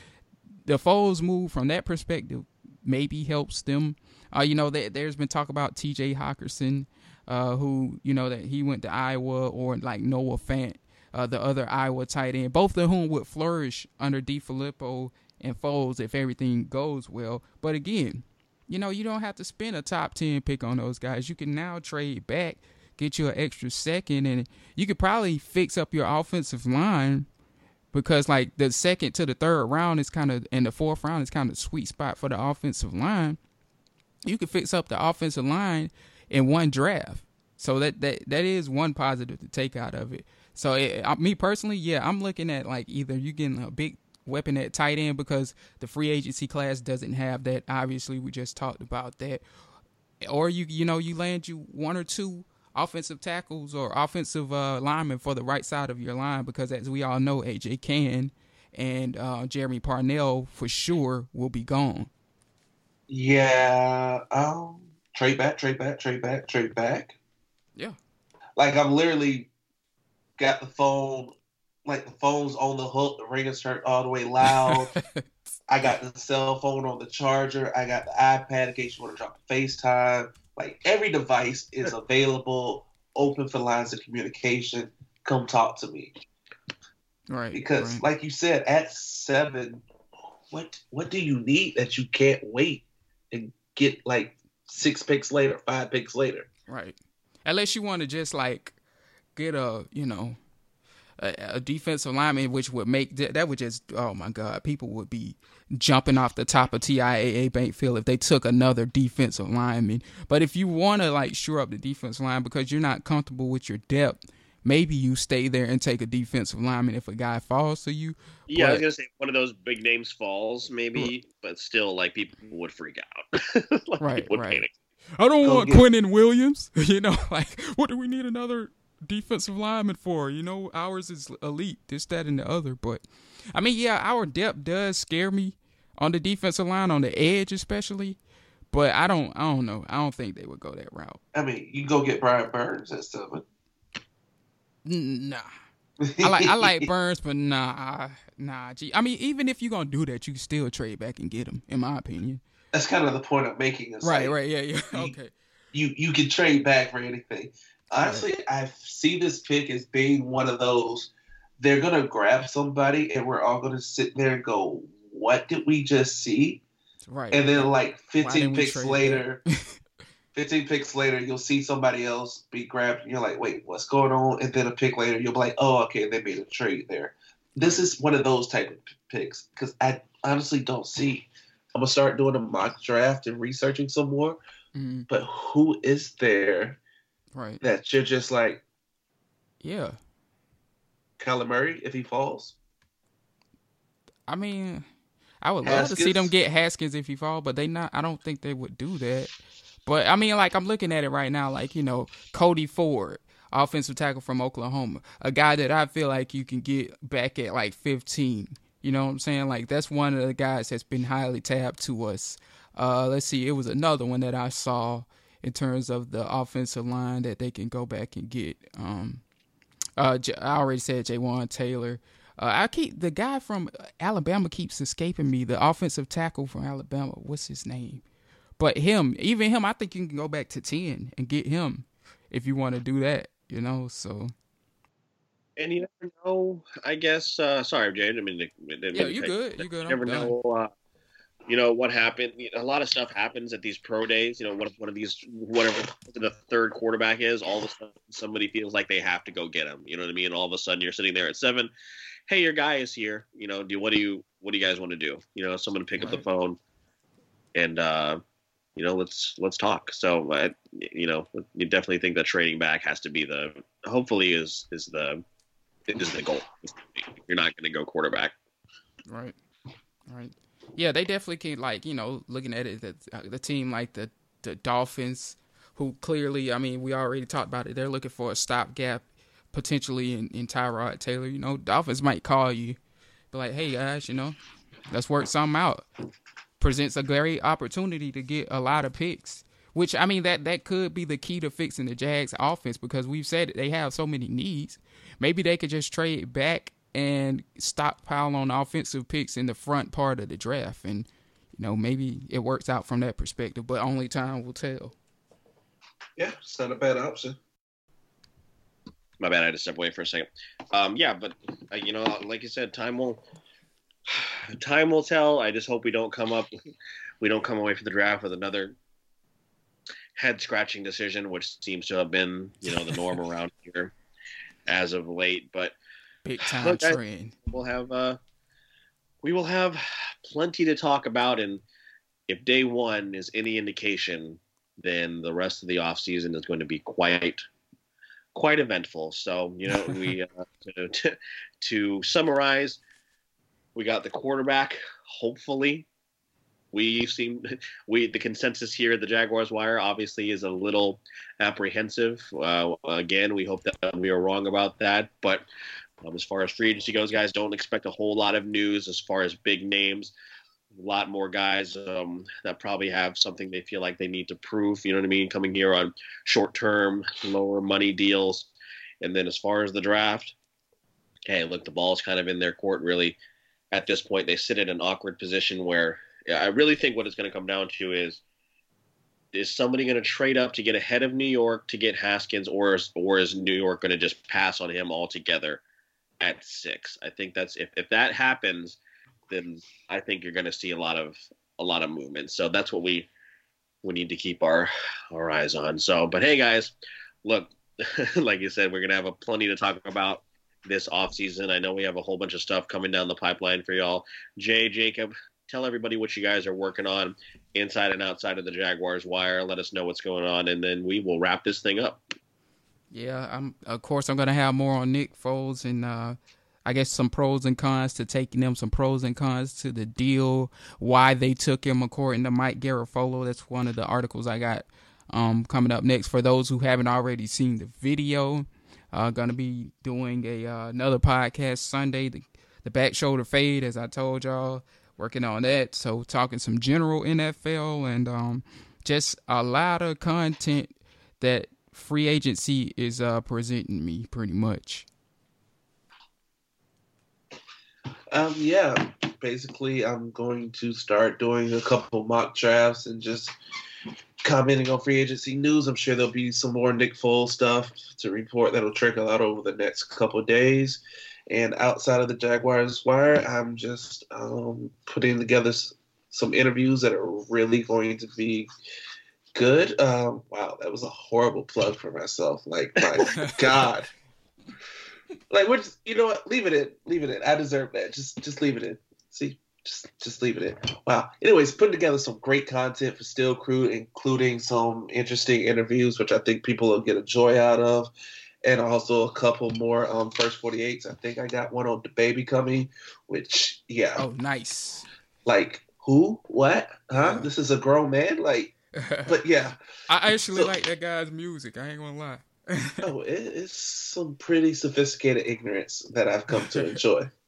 the Foles move from that perspective maybe helps them. Uh, you know, there, has been talk about T.J. Hockenson, uh, who you know that he went to Iowa, or like Noah Fant, uh, the other Iowa tight end, both of whom would flourish under DeFilippo and Foles if everything goes well. But again, you know, you don't have to spend a top ten pick on those guys. You can now trade back, get you an extra second, and you could probably fix up your offensive line because like the second to the third round is kind of and the fourth round is kind of sweet spot for the offensive line. You can fix up the offensive line in one draft, so that that that is one positive to take out of it. So eh, it, me personally, yeah, I'm looking at like either you getting a big weapon at tight end because the free agency class doesn't have that. Obviously, we just talked about that, or you you know you land you one or two offensive tackles or offensive uh, linemen for the right side of your line because, as we all know, AJ Cann and uh, Jermey Parnell for sure will be gone. Yeah. Um. Trade back. Trade back. Trade back. Trade back. Yeah. Like I've literally got the phone. Like the phone's on the hook. The ring is turned all the way loud. I got the cell phone on the charger. I got the iPad in case you want to drop a FaceTime. Like every device is available, open for lines of communication. Come talk to me. Right. Because, right. like you said, at seven, what what do you need that you can't wait and get like six picks later, five picks later? Right. Unless you want to just like get a you know a, a defensive lineman, which would make that would just oh my god, people would be jumping off the top of TIAA Bank Field if they took another defensive lineman. But if you want to like shore up the defensive line because you're not comfortable with your depth, maybe you stay there and take a defensive lineman if a guy falls to you. Yeah, but, I was gonna say one of those big names falls, maybe, but still, like people would freak out. like, right, right. Panic. I don't Go want get- Quinnen Williams. You know, like what do we need another defensive lineman for? You know, ours is elite, this, that, and the other. But I mean, yeah, our depth does scare me on the defensive line, on the edge especially. But I don't, I don't know. I don't think they would go that route. I mean, you go get Brian Burns and stuff. N- Nah. I like I like Burns, but nah, nah. Gee, I mean, even if you're gonna do that, you can still trade back and get him. In my opinion. That's kind of the point I'm making. Right, like, right, yeah, yeah. Okay. You you can trade back for anything. Honestly, I see this pick as being one of those. They're gonna grab somebody, and we're all gonna sit there and go, "What did we just see?" Right. And then like 15 picks later, 15 picks later, you'll see somebody else be grabbed. And you're like, wait, what's going on? And then a pick later, you'll be like, oh, okay, they made a trade there. This is one of those type of picks because I honestly don't see. I'm gonna start doing a mock draft and researching some more. Mhm, But who is there right. that you're just like Yeah. Kyler Murray if he falls? I mean, I would love to see them get Haskins if he fall, but they not. I don't think they would do that. But I mean, like I'm looking at it right now, like you know, Cody Ford, offensive tackle from Oklahoma, a guy that I feel like you can get back at like 15. You know what I'm saying? Like that's one of the guys that's been highly tapped to us. Uh, let's see, it was another one that I saw in terms of the offensive line that they can go back and get. Um, uh, J- I already said Jawaan Taylor. Uh, I keep the guy from Alabama keeps escaping me. The offensive tackle from Alabama. What's his name? But him, even him, I think you can go back to ten and get him if you want to do that. You know, so And you never know. I guess. Uh, sorry, Jay. I mean yeah, you good, you good. You never know. You know what happened. A lot of stuff happens at these pro days. You know, one of one of these whatever the third quarterback is, all of a sudden somebody feels like they have to go get him. You know what I mean? All of a sudden you're sitting there at seven. Hey, your guy is here. You know, do what do you what do you guys want to do? You know, someone pick up the phone, and uh, you know, let's let's talk. So, I, you know, you definitely think that trading back has to be the hopefully is is the is the goal. You're not going to go quarterback. Right. Right. Yeah, they definitely can like, you know, looking at it that uh, the team like the the Dolphins who clearly, I mean, we already talked about it. They're looking for a stopgap potentially in, in Tyrod Taylor, you know. Dolphins might call you be like, "Hey guys, you know, let's work something out." Presents a great opportunity to get a lot of picks. Which I mean that that could be the key to fixing the Jags offense because we've said they have so many needs. Maybe they could just trade back and stockpile on offensive picks in the front part of the draft, and you know maybe it works out from that perspective. But only time will tell. Yeah, it's not a bad option. My bad. I had to step away for a second. Um, yeah, but uh, you know, like you said, time will time will tell. I just hope we don't come up, we don't come away from the draft with another head scratching decision, which seems to have been you know the norm around here as of late. But Big time Look, I- we'll have uh, we will have plenty to talk about, and if day one is any indication, then the rest of the off season is going to be quite quite eventful. So you know, we uh, to, to, to summarize, we got the quarterback. Hopefully, we seem we the consensus here at the Jaguars wire obviously is a little apprehensive. Uh, again, we hope that we are wrong about that, but. Um, as far as free agency goes, guys, don't expect a whole lot of news as far as big names. A lot more guys um, that probably have something they feel like they need to prove. You know what I mean? Coming here on short-term, lower money deals, and then as far as the draft, hey, look, the ball's kind of in their court. Really, at this point, they sit in an awkward position where yeah, I really think what it's going to come down to is is somebody going to trade up to get ahead of New York to get Haskins, or is, or is New York going to just pass on him altogether at six? I think that's if, if that happens, then I think you're going to see a lot of a lot of movement. So that's what we we need to keep our our eyes on. So, but hey, guys, look, like you said, we're going to have a plenty to talk about this off season. I know we have a whole bunch of stuff coming down the pipeline for y'all. Jay, Jacob, tell everybody what you guys are working on inside and outside of the Jaguars wire. Let us know what's going on, and then we will wrap this thing up. Yeah, I'm. Of course, I'm gonna have more on Nick Foles and uh, I guess some pros and cons to taking them, some pros and cons to the deal, why they took him according to Mike Garafolo. That's one of the articles I got um, coming up next. For those who haven't already seen the video, uh, gonna be doing a uh, another podcast Sunday, the, the back shoulder fade, as I told y'all, working on that. So talking some general NFL and um, just a lot of content that free agency is uh, presenting me pretty much. Um, yeah, basically, I'm going to start doing a couple mock drafts and just commenting on free agency news. I'm sure there'll be some more Nick Foles stuff to report that'll trickle out over the next couple days. And outside of the Jaguars wire, I'm just um, putting together some interviews that are really going to be good. Um, wow, that was a horrible plug for myself. Like, my God. Like, we're just, you know what? Leave it in. Leave it in. I deserve that. Just, just leave it in. See, just, just leave it in. Wow. Anyways, putting together some great content for Still Crew, including some interesting interviews, which I think people will get a joy out of, and also a couple more um, first 48s. I think I got one on the baby coming, which, yeah. Oh, nice. Like, who? What? Huh? Yeah. This is a grown man? Like, but yeah. I actually so, like that guy's music. I ain't gonna lie. oh, it, it's some pretty sophisticated ignorance that I've come to enjoy.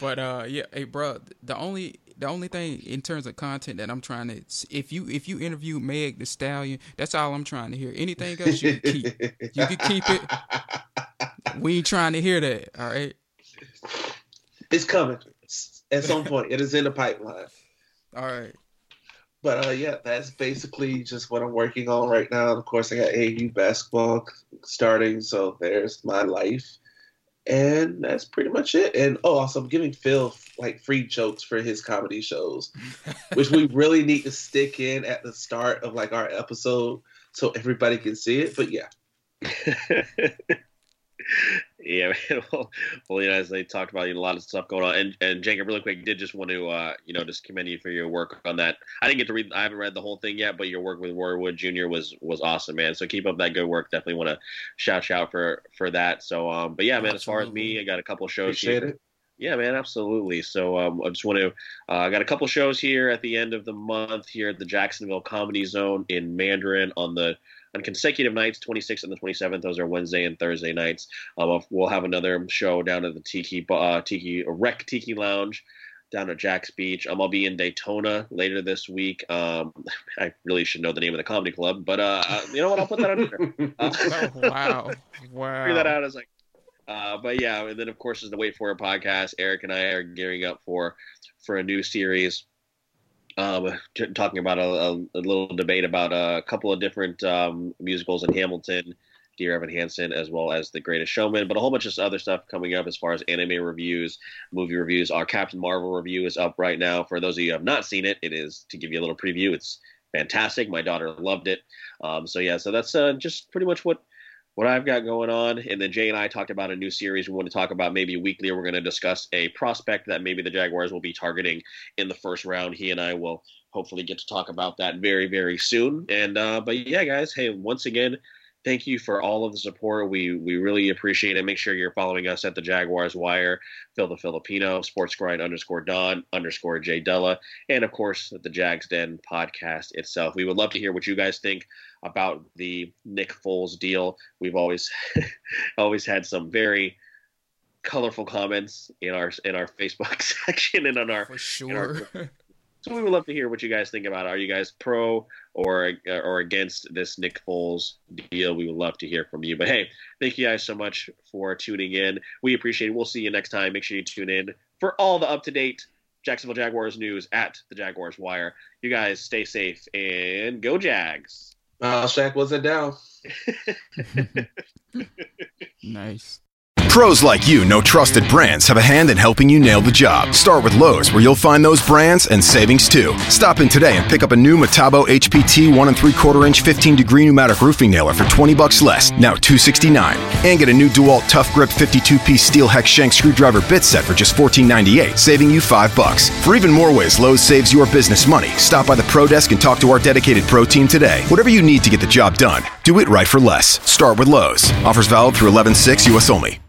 But uh, yeah, hey, bro, the only the only thing in terms of content that I'm trying to if you if you interview Meg the Stallion, that's all I'm trying to hear. Anything else you can keep, you can keep it. We ain't trying to hear that. All right. It's coming at some point. it is in the pipeline. All right. But uh, yeah, that's basically just what I'm working on right now. And of course, I got AU basketball starting, so there's my life, and that's pretty much it. And oh, also I'm giving Phil like free jokes for his comedy shows, which we really need to stick in at the start of like our episode so everybody can see it. But yeah. yeah, man. Well, well, you know, as they talked about, you know, a lot of stuff going on. And and Jacob, really quick, did just want to, uh, you know, just commend you for your work on that. I didn't get to read, I haven't read the whole thing yet, but your work with Roy Wood Jr. was was awesome, man. So keep up that good work. Definitely want to shout you out for for that. So, um, but yeah, man. Absolutely. As far as me, I got a couple shows Appreciate here. It. Yeah, man, absolutely. So um, I just want to, uh, I got a couple shows here at the end of the month here at the Jacksonville Comedy Zone in Mandarin on the on consecutive nights, 26th and the 27th. Those are Wednesday and Thursday nights. Um, we'll have another show down at the Tiki uh, Tiki Rec Tiki Lounge down at Jax Beach. Um, I'll be in Daytona later this week. Um, I really should know the name of the comedy club, but uh, uh you know what? I'll put that on here. Uh, oh, wow, wow. Figure that out as like. Uh, but yeah, and then of course is the Wait for It podcast. Eric and I are gearing up for for a new series um, talking about a, a, a, little debate about a couple of different um, musicals in Hamilton, Dear Evan Hansen, as well as The Greatest Showman, but a whole bunch of other stuff coming up as far as anime reviews, movie reviews. Our Captain Marvel review is up right now. For those of you who have not seen it, it is to give you a little preview. It's fantastic. My daughter loved it. Um, so yeah, so that's uh, just pretty much what what I've got going on. And then Jay and I talked about a new series we want to talk about maybe weekly. We're going to discuss a prospect that maybe the Jaguars will be targeting in the first round. He and I will hopefully get to talk about that very, very soon. And, uh, but yeah, guys, hey, once again, thank you for all of the support. We we really appreciate it. Make sure you're following us at the Jaguars Wire, Phil the Filipino, Sports Grind underscore Don underscore J Della, and of course the Jags Den podcast itself. We would love to hear what you guys think about the Nick Foles deal. We've always always had some very colorful comments in our in our Facebook section and on our for sure. So we would love to hear what you guys think about. It. Are you guys pro or or against this Nick Foles deal? We would love to hear from you. But hey, thank you guys so much for tuning in. We appreciate it. We'll see you next time. Make sure you tune in for all the up to date Jacksonville Jaguars news at the Jaguars Wire. You guys stay safe and go Jags. Uh, Shaq wasn't down. nice. Pros like you know trusted brands have a hand in helping you nail the job. Start with Lowe's, where you'll find those brands and savings too. Stop in today and pick up a new Metabo HPT one and three quarter inch 15 degree pneumatic roofing nailer for 20 bucks less, now 269. And get a new DeWalt Tough Grip 52 piece steel hex shank screwdriver bit set for just 14.98, saving you five bucks. For even more ways Lowe's saves your business money, stop by the Pro Desk and talk to our dedicated Pro team today. Whatever you need to get the job done, do it right for less. Start with Lowe's. Offers valid through 11 6 US only.